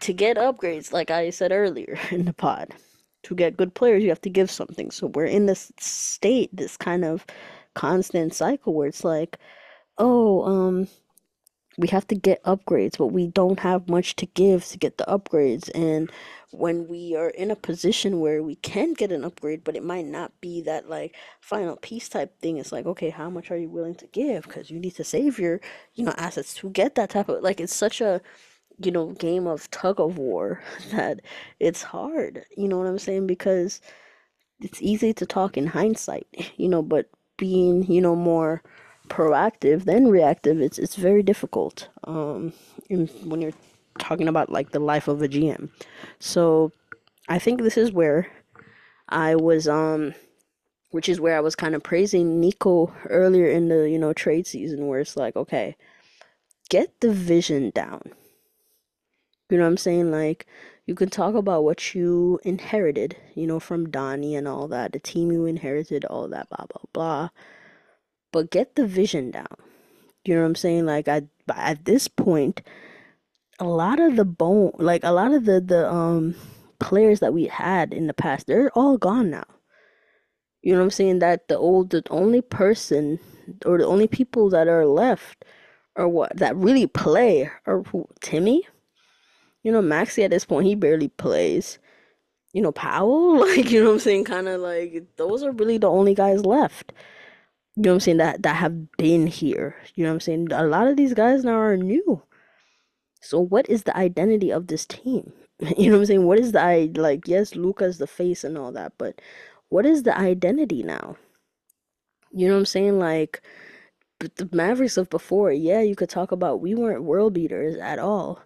to get upgrades, like I said earlier in the pod, to get good players, you have to give something. So we're in this state, this kind of constant cycle where it's like, oh, um, we have to get upgrades, but we don't have much to give to get the upgrades. And when we are in a position where we can get an upgrade, but it might not be that like final piece type thing, it's like, okay, how much are you willing to give? Because you need to save your, you know, assets to get that type of like it's such a, you know, game of tug of war that it's hard. You know what I'm saying? Because it's easy to talk in hindsight, you know, but being, you know, more proactive than reactive, it's it's very difficult. Um, when you're talking about like the life of a GM. So I think this is where I was um which is where I was kind of praising Nico earlier in the, you know, trade season where it's like, okay, get the vision down. You know what I'm saying? Like you can talk about what you inherited, you know, from Donnie and all that, the team you inherited, all that, blah blah blah. But get the vision down. You know what I'm saying? Like I at this point, a lot of the bone, like a lot of the the um players that we had in the past, they're all gone now. You know what I'm saying? That the old, the only person or the only people that are left are what that really play are who, Timmy. You know, Maxi at this point he barely plays. You know, Powell, like you know what I'm saying, kind of like those are really the only guys left. You know what I'm saying that that have been here. You know what I'm saying? A lot of these guys now are new. So what is the identity of this team? You know what I'm saying? What is the I like yes, Luka's the face and all that, but what is the identity now? You know what I'm saying? Like the Mavericks of before, yeah, you could talk about we weren't world beaters at all.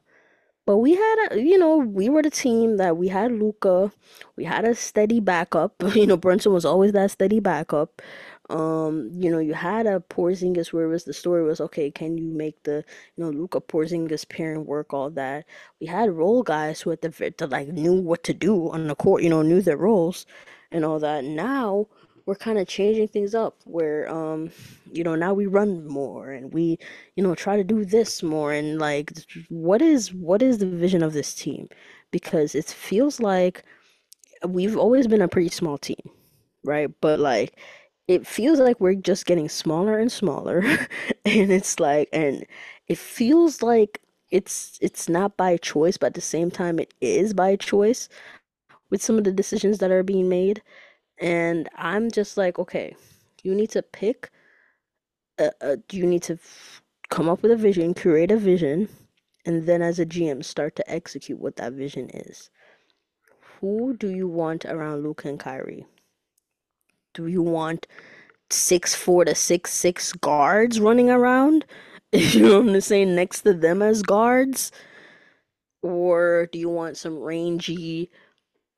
But we had a, you know, we were the team that we had Luka, we had a steady backup. You know, Brunson was always that steady backup. Um, you know, you had a Porzingis where it was the story was okay, can you make the you know Luka Porzingis pairing work all that? We had role guys who at the ve- like knew what to do on the court, you know, knew their roles and all that. Now we're kind of changing things up where um you know now we run more and we you know try to do this more and like what is what is the vision of this team? Because it feels like we've always been a pretty small team, right? But like it feels like we're just getting smaller and smaller and it's like and it feels like it's it's not by choice but at the same time it is by choice with some of the decisions that are being made and i'm just like okay you need to pick a, a you need to f- come up with a vision create a vision and then as a gm start to execute what that vision is who do you want around luke and kyrie do you want six four to six six guards running around. If you know what I'm saying? Next to them as guards, or do you want some rangy,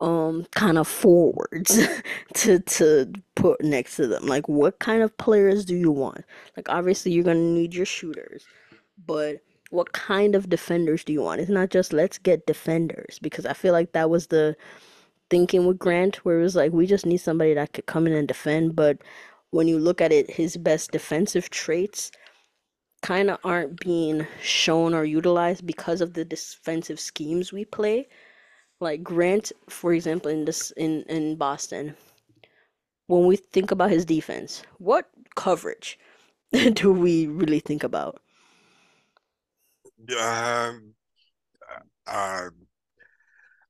um, kind of forwards to to put next to them? Like, what kind of players do you want? Like, obviously, you're gonna need your shooters, but what kind of defenders do you want? It's not just let's get defenders because I feel like that was the thinking with Grant, where it was like we just need somebody that could come in and defend. But when you look at it, his best defensive traits kind of aren't being shown or utilized because of the defensive schemes we play. Like Grant, for example, in this in in Boston, when we think about his defense, what coverage do we really think about? Yeah, um, I,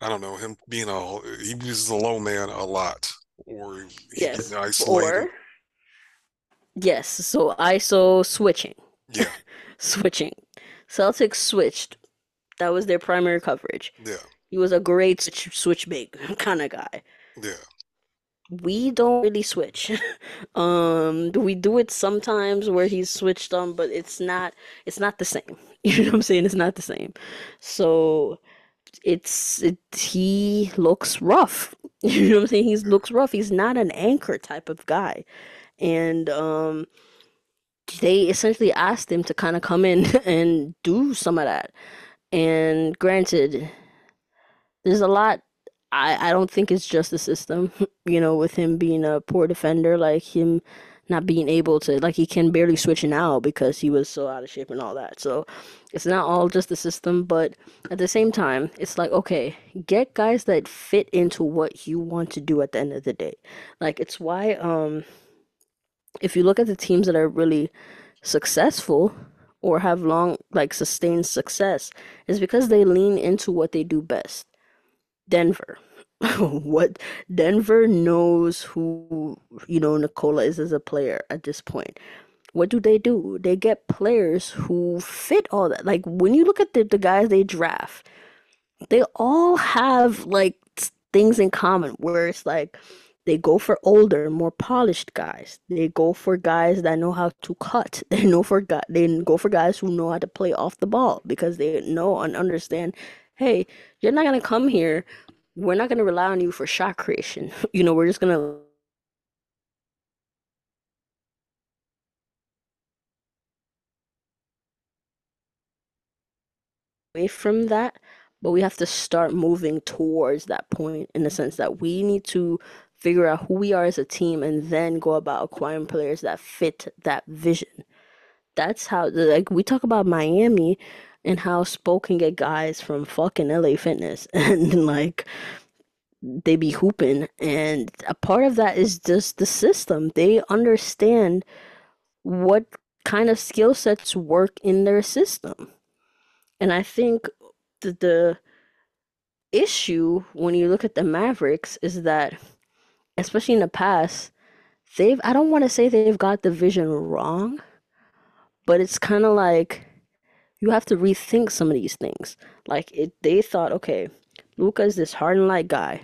I don't know him being a he was a low man a lot, or Yes. Or Yes, so ISO switching. Yeah, Switching. Celtics switched. That was their primary coverage. yeah, He was a great switch, switch big kind of guy. yeah, We don't really switch. Um, we do it sometimes where he's switched on, but it's not it's not the same. You know what I'm saying? It's not the same. So it's it he looks rough. You know what I'm saying? He looks rough. He's not an anchor type of guy. And um they essentially asked him to kind of come in and do some of that. And granted, there's a lot I I don't think it's just the system, you know, with him being a poor defender, like him not being able to like he can barely switch now because he was so out of shape and all that. So it's not all just the system, but at the same time, it's like okay, get guys that fit into what you want to do at the end of the day. Like it's why um if you look at the teams that are really successful or have long like sustained success, is because they lean into what they do best. Denver. What Denver knows who, you know, Nikola is as a player at this point. What do they do? They get players who fit all that. Like when you look at the, the guys they draft, they all have like things in common where it's like they go for older, more polished guys. They go for guys that know how to cut. They know for they go for guys who know how to play off the ball because they know and understand, hey, you're not gonna come here. We're not gonna rely on you for shot creation. You know, we're just gonna away from that, but we have to start moving towards that point in the sense that we need to figure out who we are as a team and then go about acquiring players that fit that vision. That's how, like, we talk about Miami and how Spo can get guys from fucking LA Fitness and, like, they be hooping. And a part of that is just the system. They understand what kind of skill sets work in their system. And I think the, the issue when you look at the Mavericks is that, especially in the past, they've, I don't want to say they've got the vision wrong, but it's kind of like you have to rethink some of these things. Like it, they thought, okay, Luka is this hard and light guy.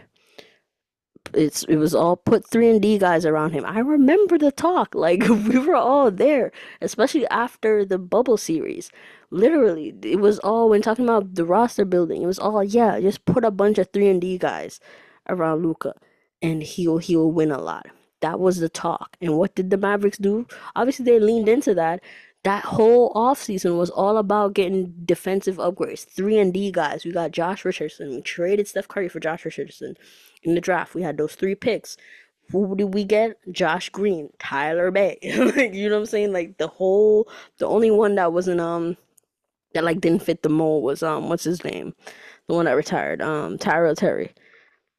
It's it was all put three and D guys around him. I remember the talk, like we were all there, especially after the bubble series. Literally, it was all when talking about the roster building. It was all yeah, just put a bunch of three and D guys around Luka, and he'll he'll win a lot. That was the talk. And what did the Mavericks do? Obviously, they leaned into that. That whole offseason was all about getting defensive upgrades. 3 and D guys. We got Josh Richardson. We traded Seth Curry for Josh Richardson in the draft. We had those three picks. Who did we get? Josh Green, Tyler Bey. Like, you know what I'm saying? Like the whole the only one that wasn't um that like didn't fit the mold was um what's his name? The one that retired. Um Tyrell Terry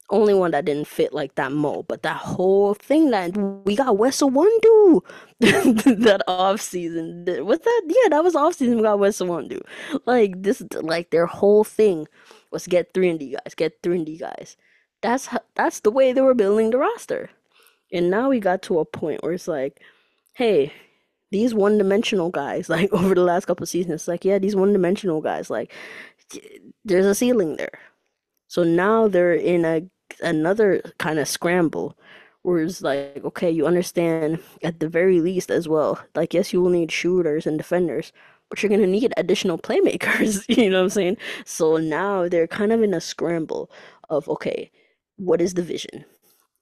only one that didn't fit like that mold, but that whole thing that we got Wes Iwundu that off season. What's that? Yeah, that was off season. We got Wes Iwundu. Like this, like their whole thing was get three and D guys, get three and D guys. That's how, that's the way they were building the roster. And now we got to a point where it's like, hey, these one-dimensional guys, like over the last couple seasons, like yeah, these one-dimensional guys, like there's a ceiling there. So now they're in a another kind of scramble where it's like, okay, you understand at the very least as well. Like, yes, you will need shooters and defenders, but you're gonna need additional playmakers. You know what I'm saying? So now they're kind of in a scramble of, okay, what is the vision?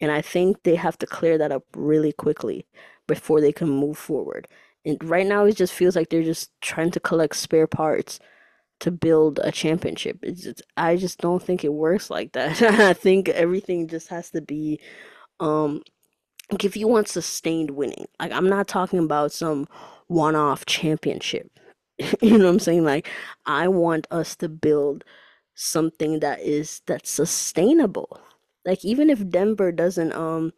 And I think they have to clear that up really quickly before they can move forward. And right now, it just feels like they're just trying to collect spare parts to build a championship. It's just, I just don't think it works like that. I think everything just has to be um like if you want sustained winning. Like I'm not talking about some one-off championship. You know what I'm saying? Like I want us to build something that is that's sustainable. Like even if Denver doesn't um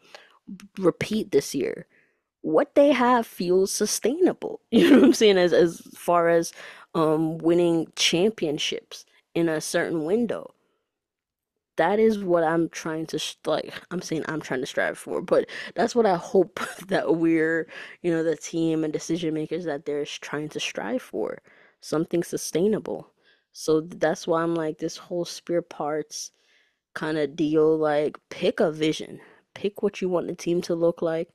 repeat this year, what they have feels sustainable. You know what I'm saying? As as far as um winning championships in a certain window. that is what I'm trying to like I'm saying I'm trying to strive for, but that's what I hope that we're, you know, the team and decision makers that they're trying to strive for, something sustainable. So that's why I'm like this whole spare parts kind of deal, like pick a vision, pick what you want the team to look like,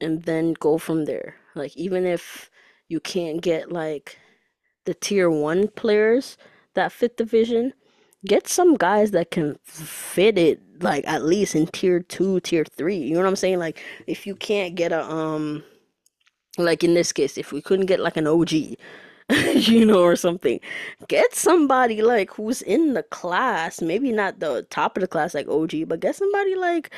and then go from there. Like even if you can't get like the tier one players that fit the vision, get some guys that can fit it like at least in tier two, tier three. You know what I'm saying? Like if you can't get a um like in this case, if we couldn't get like an OG, you know, or something, get somebody like who's in the class, maybe not the top of the class like OG, but get somebody like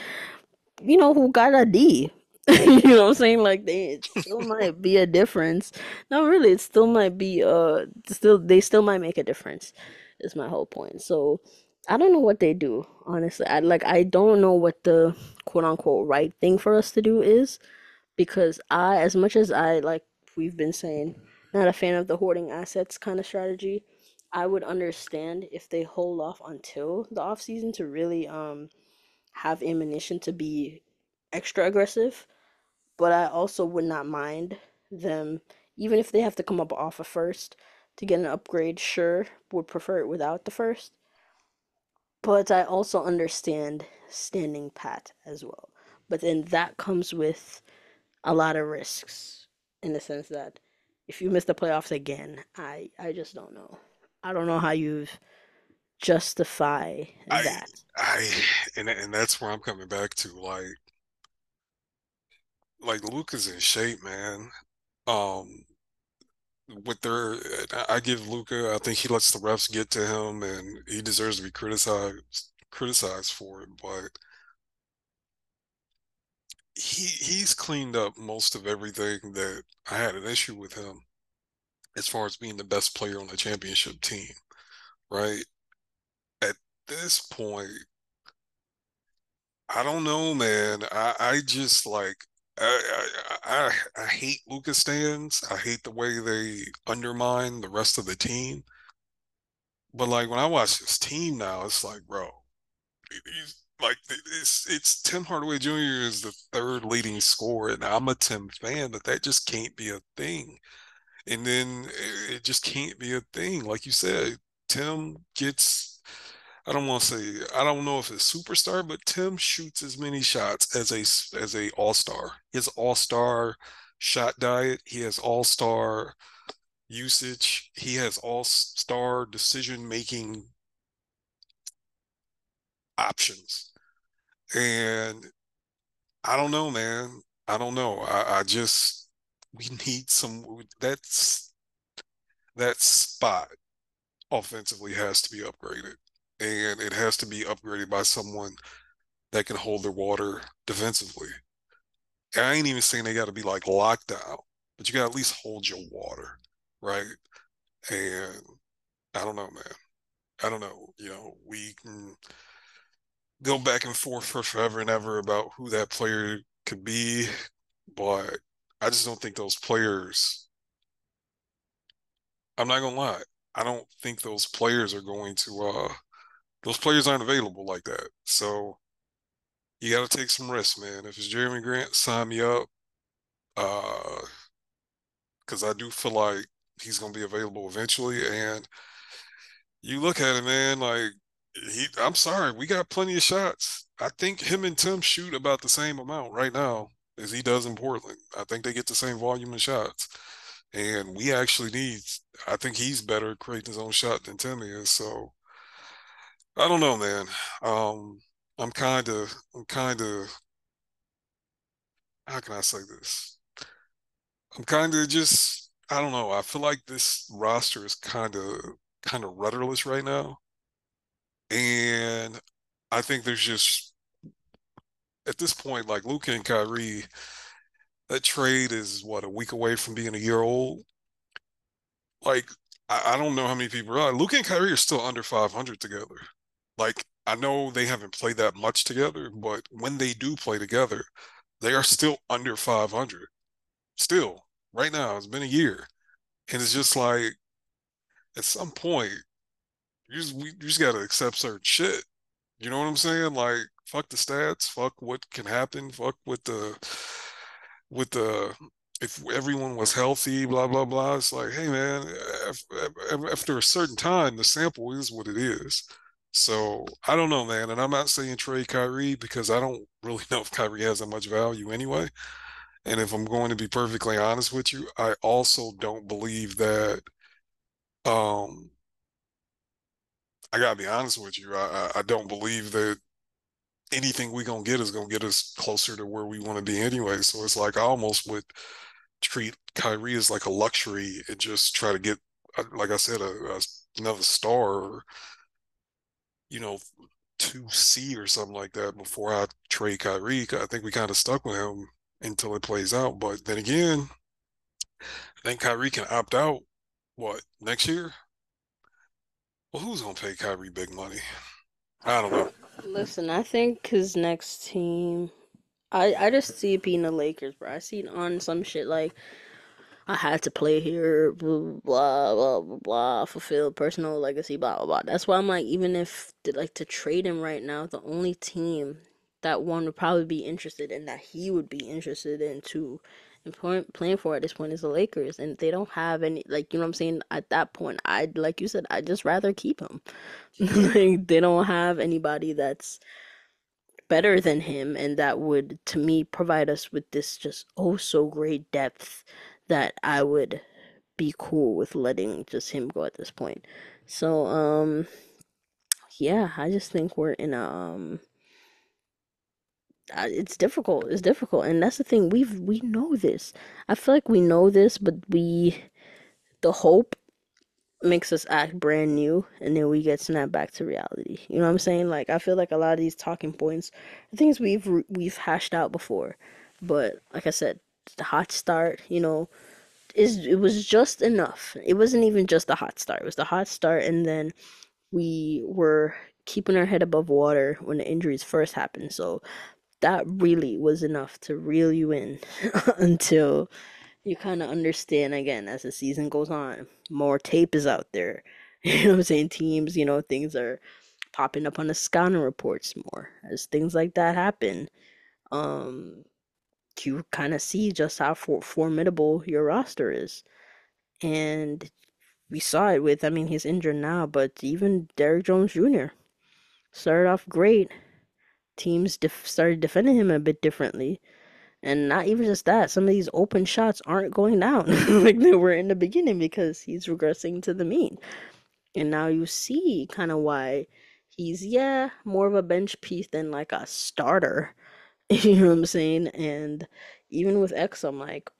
you know, who got a D. You know what I'm saying? Like they it still might be a difference. No, really, it still might be uh still they still might make a difference, is my whole point. So I don't know what they do, honestly. I like I don't know what the quote unquote right thing for us to do is because I as much as I like we've been saying, not a fan of the hoarding assets kind of strategy. I would understand if they hold off until the off season to really um have ammunition to be extra aggressive but I also would not mind them, even if they have to come up off a first to get an upgrade, sure, would prefer it without the first. But I also understand standing pat as well. But then that comes with a lot of risks in the sense that if you miss the playoffs again, I I just don't know. I don't know how you justify I that. I and and that's where I'm coming back to. Like like Luka's in shape, man. Um, with their, I give Luka. I think he lets the refs get to him, and he deserves to be criticized criticized for it. But he he's cleaned up most of everything that I had an issue with him as far as being the best player on the championship team, right? At this point, I don't know, man. I I just like I I I, hate Luka's stands. I hate the way they undermine the rest of the team. But like when I watch this team now, it's like, bro, he's like it's it's Tim Hardaway Jr. is the third leading scorer, and I'm a Tim fan, but that just can't be a thing. And then it just can't be a thing. Like you said, Tim gets I don't want to say I don't know if it's superstar, but Tim shoots as many shots as a as a all star. His all star shot diet. He has all star usage. He has all star decision making options. And I don't know, man. I don't know. I, I just we need some that's that spot offensively has to be upgraded. And it has to be upgraded by someone that can hold their water defensively. And I ain't even saying they got to be like locked lockdown, but you got to at least hold your water, right? And I don't know, man. I don't know. You know, we can go back and forth for forever and ever about who that player could be, but I just don't think those players. I'm not gonna lie. I don't think those players are going to. uh Those players aren't available like that. So you got to take some risks, man. If it's Jerami Grant, sign me up. Uh, because I do feel like he's gonna be available eventually, and you look at it, man, like he I'm sorry, we got plenty of shots. I think him and Tim shoot about the same amount right now as he does in Portland. I think they get the same volume of shots. And we actually need I think he's better creating his own shot than Tim is. So I don't know, man. Um I'm kinda I'm kinda how can I say this? I'm kinda just I don't know. I feel like this roster is kind of kind of rudderless right now. And I think there's just at this point, like Luka and Kyrie, that trade is what a week away from being a year old. Like I, don't know how many people are. Luka and Kyrie are still under 500 together. Like I know they haven't played that much together, but when they do play together, they are still under 500. Still, right now, it's been a year, and it's just like at some point, you just we you just got to accept certain shit You know what I'm saying? Like, fuck the stats, fuck what can happen, fuck with the with the if everyone was healthy, blah blah blah. It's like, hey man, after a certain time, the sample is what it is. So I don't know, man. And I'm not saying trade Kyrie because I don't really know if Kyrie has that much value anyway. And if I'm going to be perfectly honest with you, I also don't believe that um I gotta be honest with you. I, I don't believe that anything we gonna get is gonna get us closer to where we want to be anyway. So it's like I almost would treat Kyrie as like a luxury and just try to get, uh, like I said, a, a another star or you know two C or something like that before I trade Kyrie. I think we kind of stuck with him until it plays out. But then again, I think Kyrie can opt out. What next year? Well, who's gonna pay Kyrie big money? I don't know. Listen, I think his next team, I I just see it being the Lakers, bro. I see it on some shit like I had to play here, blah blah blah blah, fulfill personal legacy, blah blah blah. That's why I'm like, even if like to trade him right now, the only team that one would probably be interested in that he would be interested in too point, playing for at this point is the Lakers, and they don't have any like you know what I'm saying. At that point, I'd, like you said, I'd just rather keep him. like they don't have anybody that's better than him, and that would to me provide us with this just oh so great depth that I would be cool with letting just him go at this point. So um yeah, I just think we're in a um it's difficult. It's difficult, and that's the thing. We've we know this. I feel like we know this, but we the hope makes us act brand new, and then we get snapped back to reality. You know what I'm saying? Like I feel like a lot of these talking points, are things we've we've hashed out before, but like I said, the hot start. You know, is it was just enough. It wasn't even just the hot start. It was the hot start, and then we were keeping our head above water when the injuries first happened. So that really was enough to reel you in until you kind of understand again as the season goes on. More tape is out there. You know what I'm saying? Teams, you know, things are popping up on the scouting reports more as things like that happen. Um, you kind of see just how for- formidable your roster is. And we saw it with, I mean, he's injured now, but even Derrick Jones Jr. started off great teams def- started defending him a bit differently. And not even just that, some of these open shots aren't going down like they were in the beginning because he's regressing to the mean. And now you see kind of why he's, yeah, more of a bench piece than like a starter. you know what I'm saying? And even with X, I'm like,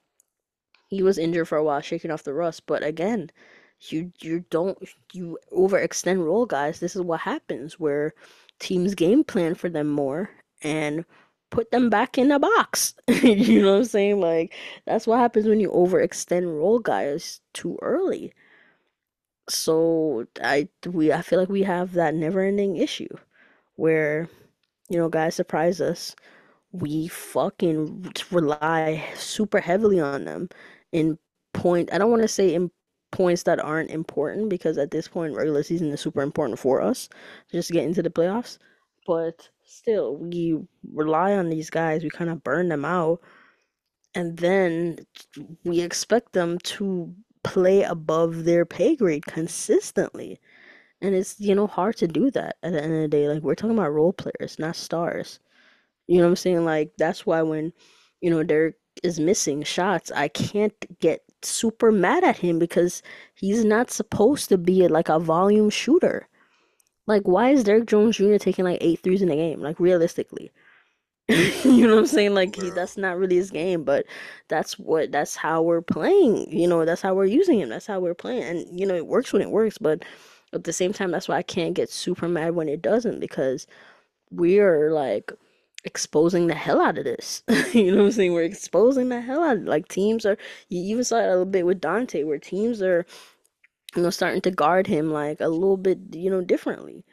he was injured for a while, shaking off the rust. But again, you you don't you overextend role guys. This is what happens where teams game plan for them more and put them back in a box. you know what I'm saying? Like that's what happens when you overextend role guys too early. So I we I feel like we have that never-ending issue where you know guys surprise us. We fucking rely super heavily on them in point. I don't want to say in points that aren't important because at this point regular season is super important for us just to get into the playoffs but still we rely on these guys we kind of burn them out and then we expect them to play above their pay grade consistently and it's you know hard to do that at the end of the day like we're talking about role players not stars you know what i'm saying like that's why when you know Derrick is missing shots i can't get super mad at him because he's not supposed to be like a volume shooter. Like, why is Derrick Jones Jr. taking like eight threes in a game? Like, realistically, you know what I'm saying? Like, he, that's not really his game, but that's what that's how we're playing. You know, that's how we're using him. That's how we're playing, and you know, it works when it works. But at the same time, that's why I can't get super mad when it doesn't because we are like exposing the hell out of this. you know what I'm saying? We're exposing the hell out of. Like teams are you even saw it a little bit with Dante where teams are you know starting to guard him like a little bit, you know, differently.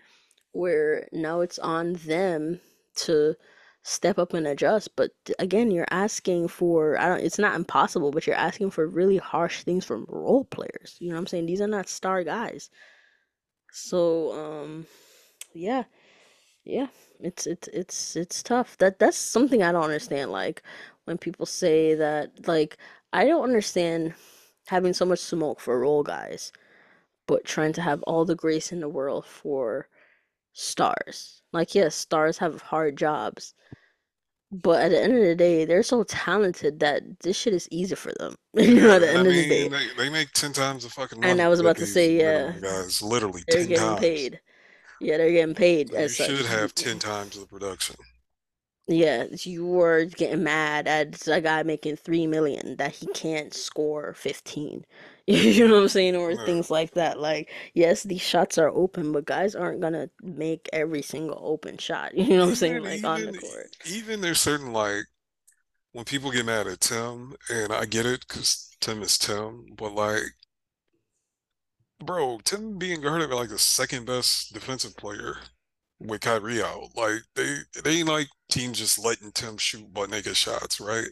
Where now it's on them to step up and adjust. But again, you're asking for I don't it's not impossible, but you're asking for really harsh things from role players. You know what I'm saying? These are not star guys. So um yeah, Yeah, it's it's it's it's tough. That that's something I don't understand. Like when people say that, like I don't understand having so much smoke for role guys, but trying to have all the grace in the world for stars. Like yes, stars have hard jobs, but at the end of the day, they're so talented that this shit is easy for them. You know, at the I end of the day. they, they make ten times the fucking And I was about to say, yeah, guys, literally they're getting times. paid. Yeah, they're getting paid So you as should have ten times the production. Yeah, you were getting mad at a guy making three million that he can't score 15. You know what I'm saying? Or Yeah. things like that. Like, yes, these shots are open, but guys aren't gonna make every single open shot. You know what I'm saying? Even Like on the court. even there's certain like when people get mad at Tim, and I get it because Tim is Tim, but like, bro, Tim being guarded by like the second best defensive player with Kyrie out, like they they ain't like teams just letting Tim shoot butt naked shots, right?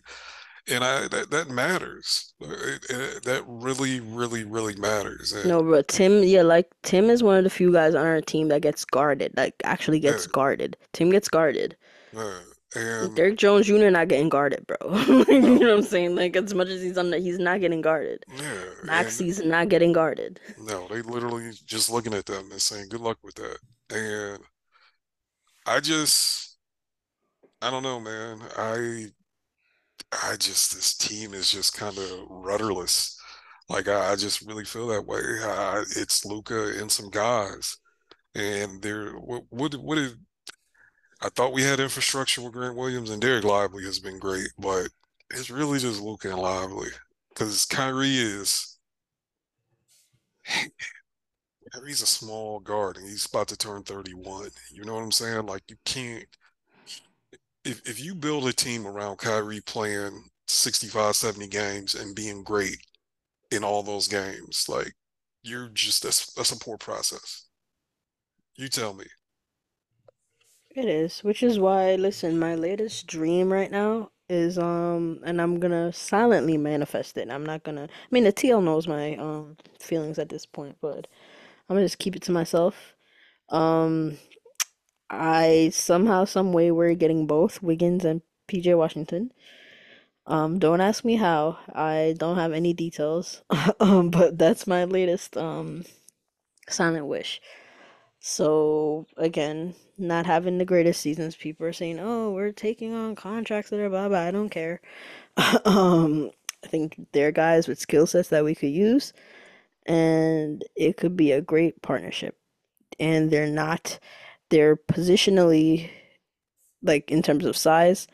And I that that matters. It, it, that really, really, really matters. And No, but Tim, yeah, like Tim is one of the few guys on our team that gets guarded, like actually yeah, gets guarded. Tim gets guarded. yeah, and Derrick Jones Jr. not getting guarded, bro. You know what I'm saying? Like as much as he's on the, he's not getting guarded. yeah, and Maxi's not getting guarded. no, they literally just looking at them and saying, "Good luck with that." And I just, I don't know, man. I, I just this team is just kind of rudderless. Like I, I just really feel that way. I, it's Luka and some guys, and they're what what what did I thought we had infrastructure with Grant Williams and Dereck Lively has been great, but it's really just Luka and Lively because Kyrie is Kyrie's a small guard and he's about to turn 31. You know what I'm saying? Like you can't if if you build a team around Kyrie playing 65, 70 games and being great in all those games, like you're just that's that's a poor process. You tell me. It is, which is why, listen, my latest dream right now is um, and I'm gonna silently manifest it. I'm not gonna. I mean, the TL knows my um feelings at this point, but I'm gonna just keep it to myself. Um, I somehow, some way, we're getting both Wiggins and PJ Washington. Um, don't ask me how. I don't have any details. Um, but that's my latest um silent wish. So again, not having the greatest seasons, people are saying, "Oh, we're taking on contracts that are blah blah." I don't care. Um, I think they're guys with skill sets that we could use, and it could be a great partnership. And they're not, they're positionally, like in terms of size,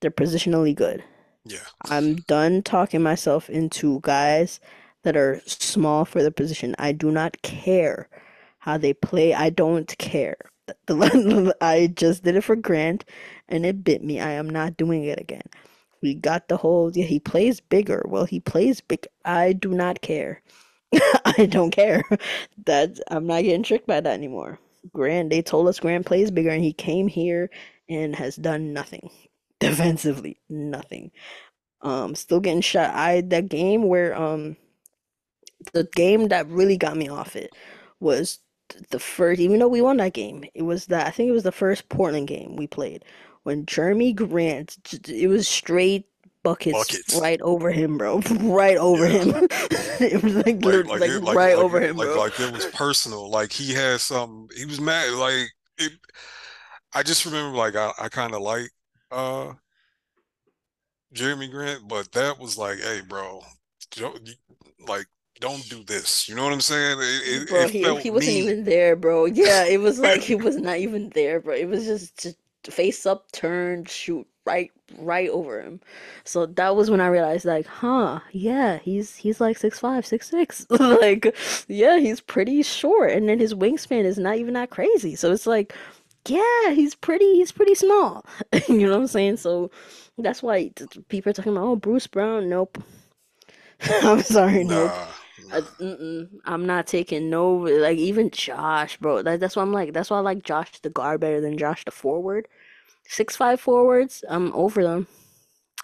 they're positionally good. Yeah. I'm done talking myself into guys that are small for the position. I do not care how they play. I don't care. I just did it for Grant and it bit me. I am not doing it again. We got the whole, yeah, he plays bigger. Well, he plays big. I do not care. I don't care. That I'm not getting tricked by that anymore. Grant, they told us Grant plays bigger and he came here and has done nothing. Defensively, nothing. Um, still getting shot. I that game where um the game that really got me off it was the first, even though we won that game, it was that I think it was the first Portland game we played when Jerami Grant, it was straight buckets Buckets. right over him, bro, right over Yeah. him. It was like Like like like it right over him, like bro. like it was personal. Like he had some he was mad like it I just remember like I, I kind of like uh Jerami Grant, but that was like, hey bro, like don't do this. You know what I'm saying? It it, Bro, it he he wasn't mean. even there, bro. Yeah, it was like he was not even there, bro. It was just, just face up, turn, shoot right right over him. So that was when I realized like, huh, yeah, he's he's like six five, six six. Like, yeah, he's pretty short, and then his wingspan is not even that crazy. So it's like, yeah, he's pretty he's pretty small. You know what I'm saying? So that's why people are talking about, oh, Bruce Brown. Nope. I'm sorry, nope. I, mm-mm, I'm not taking no like even Josh, bro. That, that's why I'm like that's why I like Josh the guard better than Josh the forward. Six five forwards, I'm over them.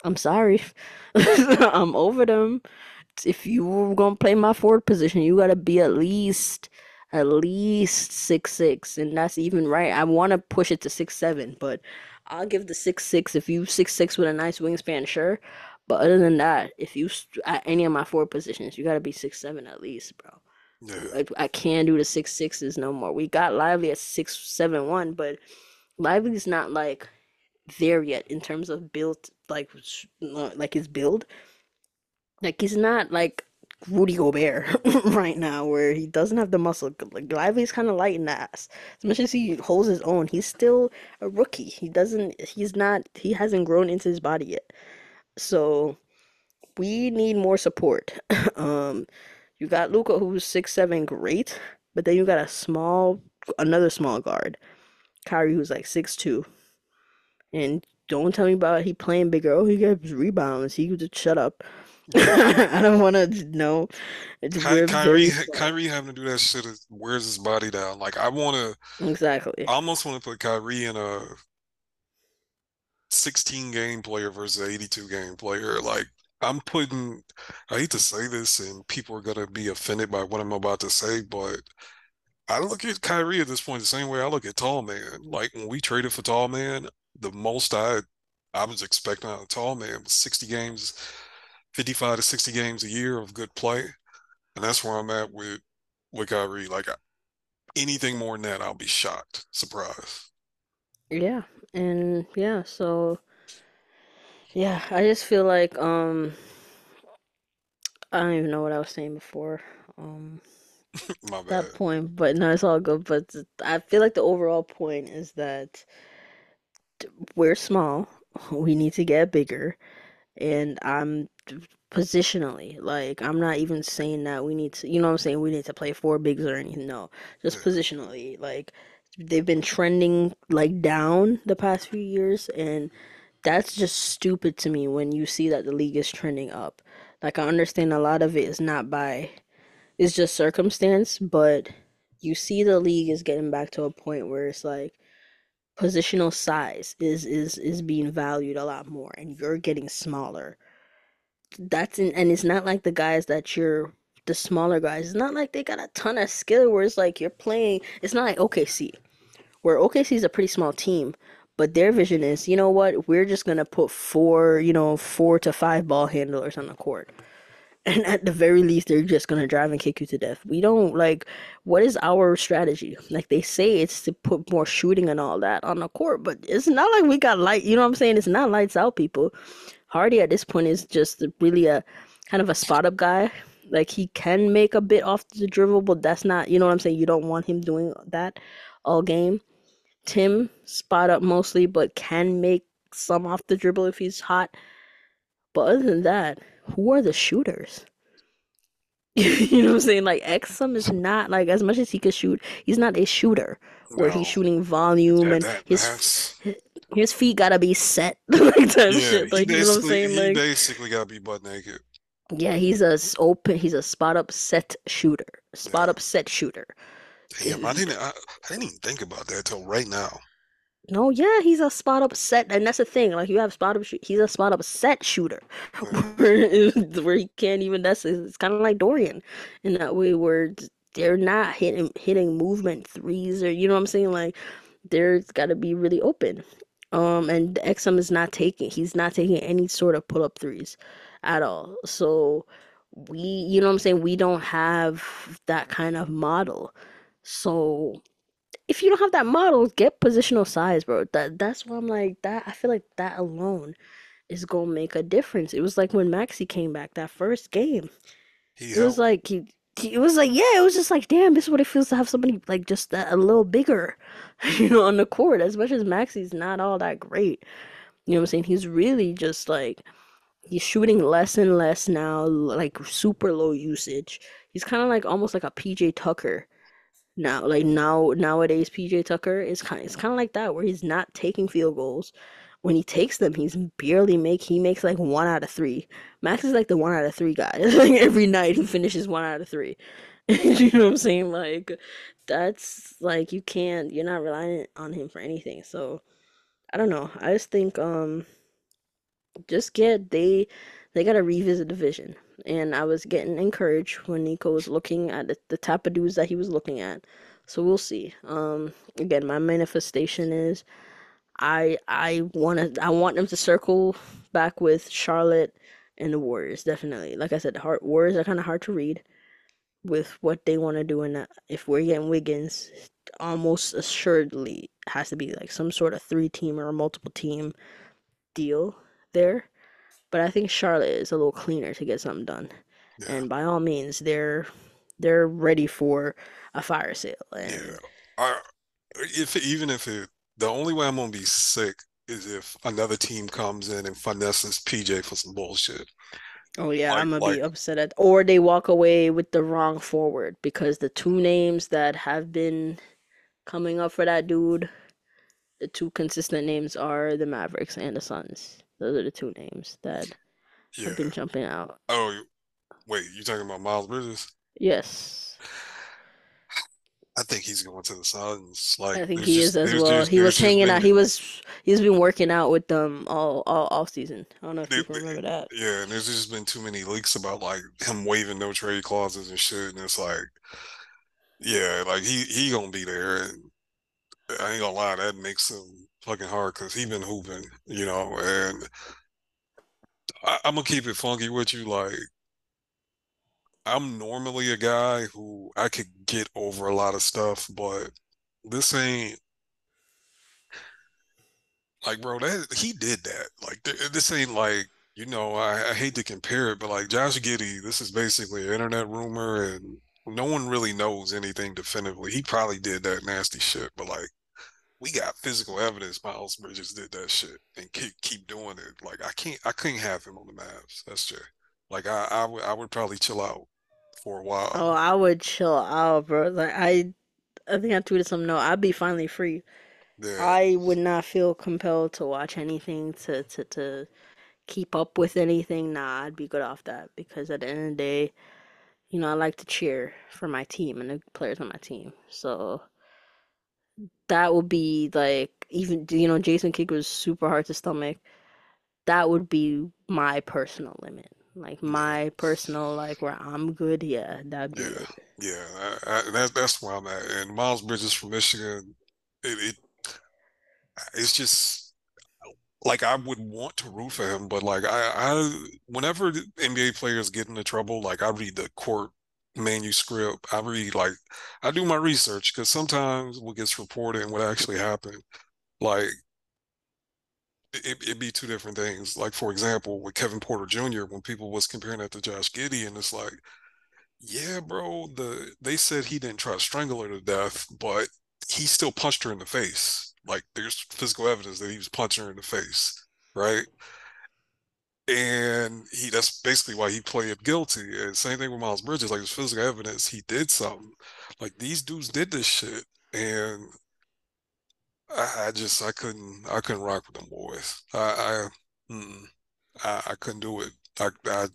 I'm sorry, I'm over them. If you were gonna play my forward position, you gotta be at least at least six six, and that's even right. I want to push it to six seven, but I'll give the six six if you six six with a nice wingspan, sure. But other than that, if you at any of my four positions, you got to be six seven at least, bro. Yeah. Like I can't do the six sixes no more. We got Lively at six seven one, but Lively's not like there yet in terms of build, like like his build. Like he's not like Rudy Gobert right now, where he doesn't have the muscle. Like Lively's kind of light in the ass. As much as he holds his own, he's still a rookie. He doesn't. He's not. He hasn't grown into his body yet. So we need more support. um, you got Luka, who's six seven, great, but then you got a small, another small guard, Kyrie, who's like six two, and don't tell me about he playing bigger. Oh, he gets rebounds. He just shut up. I don't want to know. Ky- Kyrie, Kyrie having to do that shit wears his body down. Like I want to exactly. I almost want to put Kyrie in a 16 game player versus 82 game player. Like I'm putting. I hate to say this, and people are gonna be offended by what I'm about to say, but I look at Kyrie at this point the same way I look at Tall Man. Like when we traded for Tall Man, the most I I was expecting out of Tall Man was 60 games 55 to 60 games a year of good play. And that's where I'm at with with Kyrie. Like anything more than that, I'll be shocked, surprised. Yeah, and yeah, so yeah, I just feel like um I don't even know what I was saying before. Um that point, but no, it's all good. But I feel like the overall point is that we're small. We need to get bigger and I'm positionally like I'm not even saying that we need to you know what I'm saying we need to play four bigs or anything no just positionally like they've been trending like down the past few years and that's just stupid to me when you see that the league is trending up. Like I understand a lot of it is not by it's just circumstance but you see the league is getting back to a point where it's like positional size is is is being valued a lot more and you're getting smaller. That's in, and it's not like the guys that you're the smaller guys. It's not like they got a ton of skill where it's like you're playing it's not like OKC where OKC is a pretty small team but their vision is you know what we're just gonna put four you know four to five ball handlers on the court. And at the very least they're just gonna drive and kick you to death. We don't like what is our strategy? Like they say it's to put more shooting and all that on the court but it's not like we got light you know what i'm saying? It's not lights out people. Hardy at this point is just really a kind of a spot up guy like he can make a bit off the dribble but that's not you know what i'm saying you don't want him doing that all game tim spot up mostly but can make some off the dribble if he's hot but other than that who are the shooters? you know what I'm saying? Like Exum is not like as much as he could shoot, he's not a shooter where no. he's shooting volume yeah, and that, his his feet gotta be set like that yeah, shit. Like you know what I'm saying? Like basically gotta be butt naked. Yeah, he's a open. He's a spot up set shooter. Spot up set shooter. Damn, I didn't. I, I didn't even think about that till right now. No, yeah, he's a spot up set, and that's the thing. Like you have spot up, he's a spot up set shooter, where, where he can't even. That's it's kind of like Dorian in that way, where they're not hitting hitting movement threes, or you know what I'm saying. Like there's got to be really open. Um, and Exum is not taking. He's not taking any sort of pull up threes at all. So we, you know what I'm saying. We don't have that kind of model. So if you don't have that model, get positional size, bro. That that's why I'm like that. I feel like that alone is gonna make a difference. It was like when Maxi came back that first game. He it was like he, he, it was like yeah, it was just like damn, this is what it feels to have somebody like just that a little bigger, you know, on the court. As much as Maxi's not all that great, you know what I'm saying? He's really just like he's shooting less and less now, like super low usage. He's kind of like almost like a PJ Tucker now like now nowadays PJ Tucker is kind it's kind of like that where he's not taking field goals. When he takes them, he's barely make he makes like one out of three. Max is like the one out of three guy. like every night he finishes one out of three. you know what I'm saying? Like that's like you can't you're not relying on him for anything. So I don't know. I just think um just get they they got to revisit the vision. And I was getting encouraged when Nico was looking at the, the type of dudes that he was looking at. So we'll see. Um, again, my manifestation is I I want to I want them to circle back with Charlotte and the Warriors. Definitely, like I said, the hard, Warriors are kind of hard to read with what they want to do. And if we're getting Wiggins, almost assuredly has to be like some sort of three team or multiple team deal there. But I think Charlotte is a little cleaner to get something done. Yeah. And by all means, they're they're ready for a fire sale. And Yeah. I, if even if it, the only way I'm gonna be sick is if another team comes in and finesses PJ for some bullshit. oh yeah, Like I'm gonna be upset at or they walk away with the wrong forward because the two names that have been coming up for that dude, the two consistent names are the Mavericks and the Suns. Those are the two names that have been jumping out. Oh wait, you talking about Miles Bridges? Yes. I think he's going to the Suns. Like I think he is as well. just He was hanging out. He was he's been working out with them all all off season. I don't know if there- people remember that. yeah, and there's just been too many leaks about like him waiving no trade clauses and shit. And it's like, yeah, like he he gonna be there, and I ain't gonna lie, that makes him fucking hard because he been hooping, you know. And I, I'm gonna keep it funky with you, like. I'm normally a guy who I could get over a lot of stuff, but this ain't like, bro, that he did that. Like, th this ain't like, you know, I, I hate to compare it, but like Josh Giddey, this is basically an internet rumor, and no one really knows anything definitively. He probably did that nasty shit, but like, we got physical evidence Miles Bridges did that shit and keep keep doing it. Like, I can't, I couldn't have him on the Mavs. That's true. Like, I, I would, I would probably chill out for a while. Oh. I would chill out, bro. Like I I think I tweeted something. No, I'd be finally free. Yeah, I would not feel compelled to watch anything to to to keep up with anything. Nah, I'd be good off that because at the end of the day, you know, I like to cheer for my team and the players on my team. So that would be like even you know Jason Kidd was super hard to stomach. That would be my personal limit. Like my personal like where I'm good, yeah, that'd be yeah, it. yeah. I, I, that's that's where I'm at. And Miles Bridges from Michigan, it, it it's just like I would want to root for him, but like I, I whenever NBA players get into trouble, like I read the court manuscript. I read like I do my research because sometimes what gets reported and what actually happened, like it, it'd be two different things. Like for example, with Kevin Porter Jr., when people was comparing that to Josh Giddey, and it's like, yeah, bro, the they said he didn't try to strangle her to death, but he still punched her in the face. Like there's physical evidence that he was punching her in the face, right? And he that's basically why he played guilty. And same thing with Miles Bridges, like there's physical evidence he did something. Like these dudes did this shit. And I, I just I couldn't I couldn't rock with them boys. I I I, I couldn't do it. I, I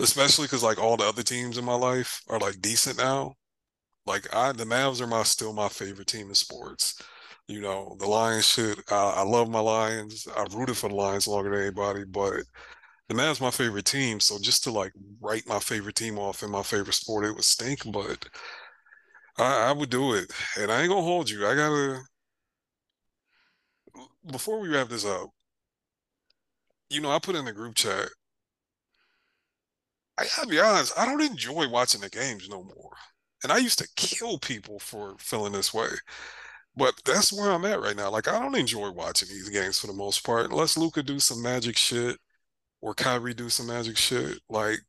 especially because like all the other teams in my life are like decent now. Like I the Mavs are my still my favorite team in sports. You know, the Lions should I, I love my Lions. I've rooted for the Lions longer than anybody, but the Mavs my favorite team. So just to like write my favorite team off in my favorite sport, it would stink, but I, I would do it. And I ain't gonna hold you. I gotta before we wrap this up, you know, I put in the group chat. I gotta be honest, I don't enjoy watching the games no more. And I used to kill people for feeling this way. But that's where I'm at right now. Like I don't enjoy watching these games for the most part, unless Luka do some magic shit or Kyrie do some magic shit. Like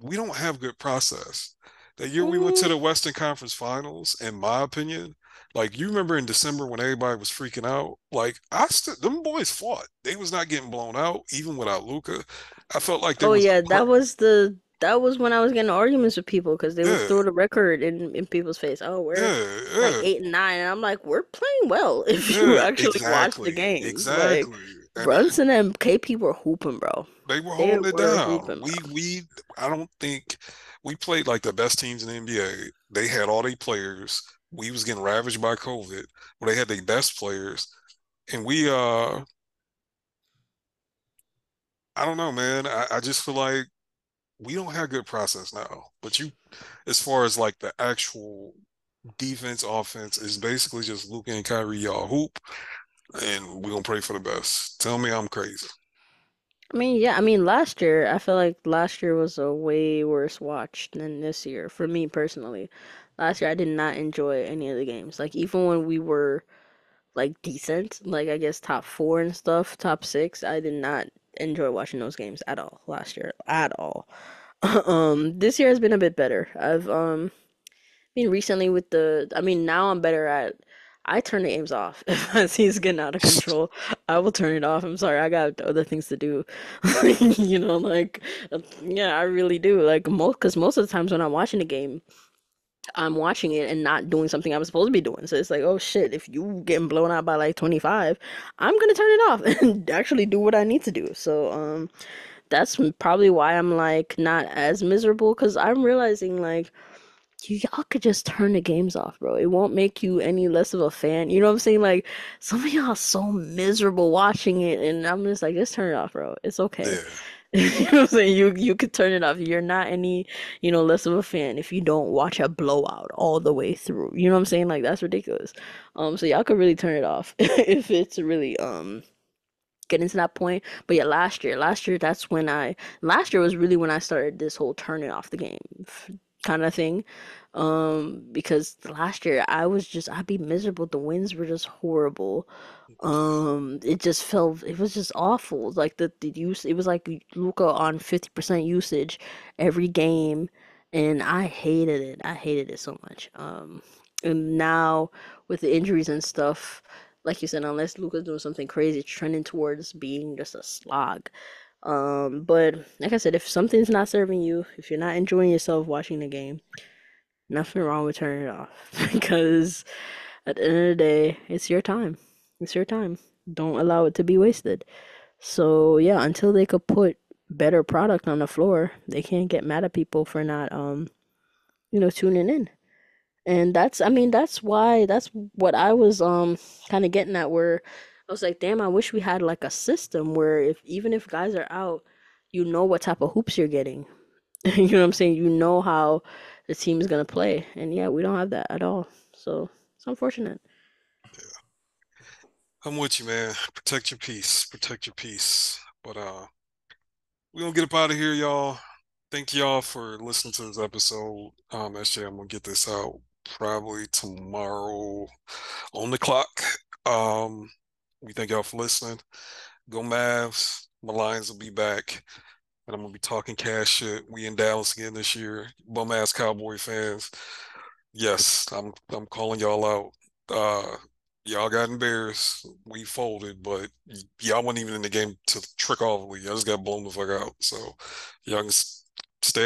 we don't have good process. That year we went to Mm, the Western Conference Finals, in my opinion, like you remember in December when everybody was freaking out, like I still them boys fought. They was not getting blown out even without Luka. I felt like Oh yeah, that was the that was when I was getting arguments with people because they would yeah, throw the record in in people's face. Oh, we're yeah, like eight and nine, and I'm like, we're playing well if you actually watch the exactly. Like exactly. And Brunson and KP were hooping, bro. they were They holding it were down. hooping, We we I don't think we played like the best teams in the NBA. They had all their players. We was getting ravaged by COVID, but they had their best players. And we uh I don't know, man. I, I just feel like we don't have good process now. But you, as far as like the actual defense, offense, is basically just Luka and Kyrie y'all hoop, and we're gonna pray for the best. Tell me I'm crazy. I mean, yeah, I mean, last year, I feel like last year was a way worse watch than this year for me personally. Last year, I did not enjoy any of the games. Like, even when we were like decent, like I guess top four and stuff, top six, I did not enjoy watching those games at all last year, at all. Um, this year has been a bit better. I've um mean, recently with the, I mean, now I'm better at. I turn the games off if I see it's getting out of control. I will turn it off. I'm sorry, I got other things to do. You know, like, uh, yeah, I really do. Like most, because most of the times when I'm watching the game, I'm watching it and not doing something I'm supposed to be doing. So it's like, oh shit, if you getting blown out by like 25, I'm gonna turn it off and actually do what I need to do. So, um, that's probably why I'm like not as miserable because I'm realizing like y'all could just turn the games off, bro. It won't make you any less of a fan. You know what I'm saying? Like some of y'all so miserable watching it, and I'm just like, just turn it off, bro. It's okay. Yeah. You know what I'm saying? You you could turn it off. You're not any, you know, less of a fan if you don't watch a blowout all the way through. You know what I'm saying? Like that's ridiculous. Um, so y'all could really turn it off if it's really um getting to that point. But yeah, last year, last year that's when I last year was really when I started this whole turning off the game kind of thing. Um, because last year I was just I'd be miserable. The winds were just horrible. Um, it just felt it was just awful. Like the the use it was like Luka on 50% usage every game and I hated it. I hated it so much. Um, and now with the injuries and stuff, like you said, unless Luka's doing something crazy, it's trending towards being just a slog. Um, but like I said, if something's not serving you, if you're not enjoying yourself watching the game, nothing wrong with turning it off because at the end of the day, it's your time. It's your time. Don't allow it to be wasted. So yeah, until they could put better product on the floor, they can't get mad at people for not um, you know, tuning in. And that's I mean, that's why that's what I was um kind of getting at where I was like, damn, I wish we had like a system where if even if guys are out, you know what type of hoops you're getting. You know what I'm saying? You know how the team is gonna play. And yeah, we don't have that at all. So it's unfortunate. Yeah. I'm with you, man. Protect your peace. Protect your peace. But uh we're gonna get up out of here, y'all. Thank y'all for listening to this episode. Um, SJ, I'm gonna get this out probably tomorrow on the clock. Um, we thank y'all for listening. Go Mavs. My Lions will be back. And I'm gonna be talking cash shit. We in Dallas again this year. Bum ass Cowboy fans. Yes, I'm I'm calling y'all out. Uh y'all got embarrassed. We folded, but y'all weren't even in the game to trick off. Y'all just got blown the fuck out. So y'all can stay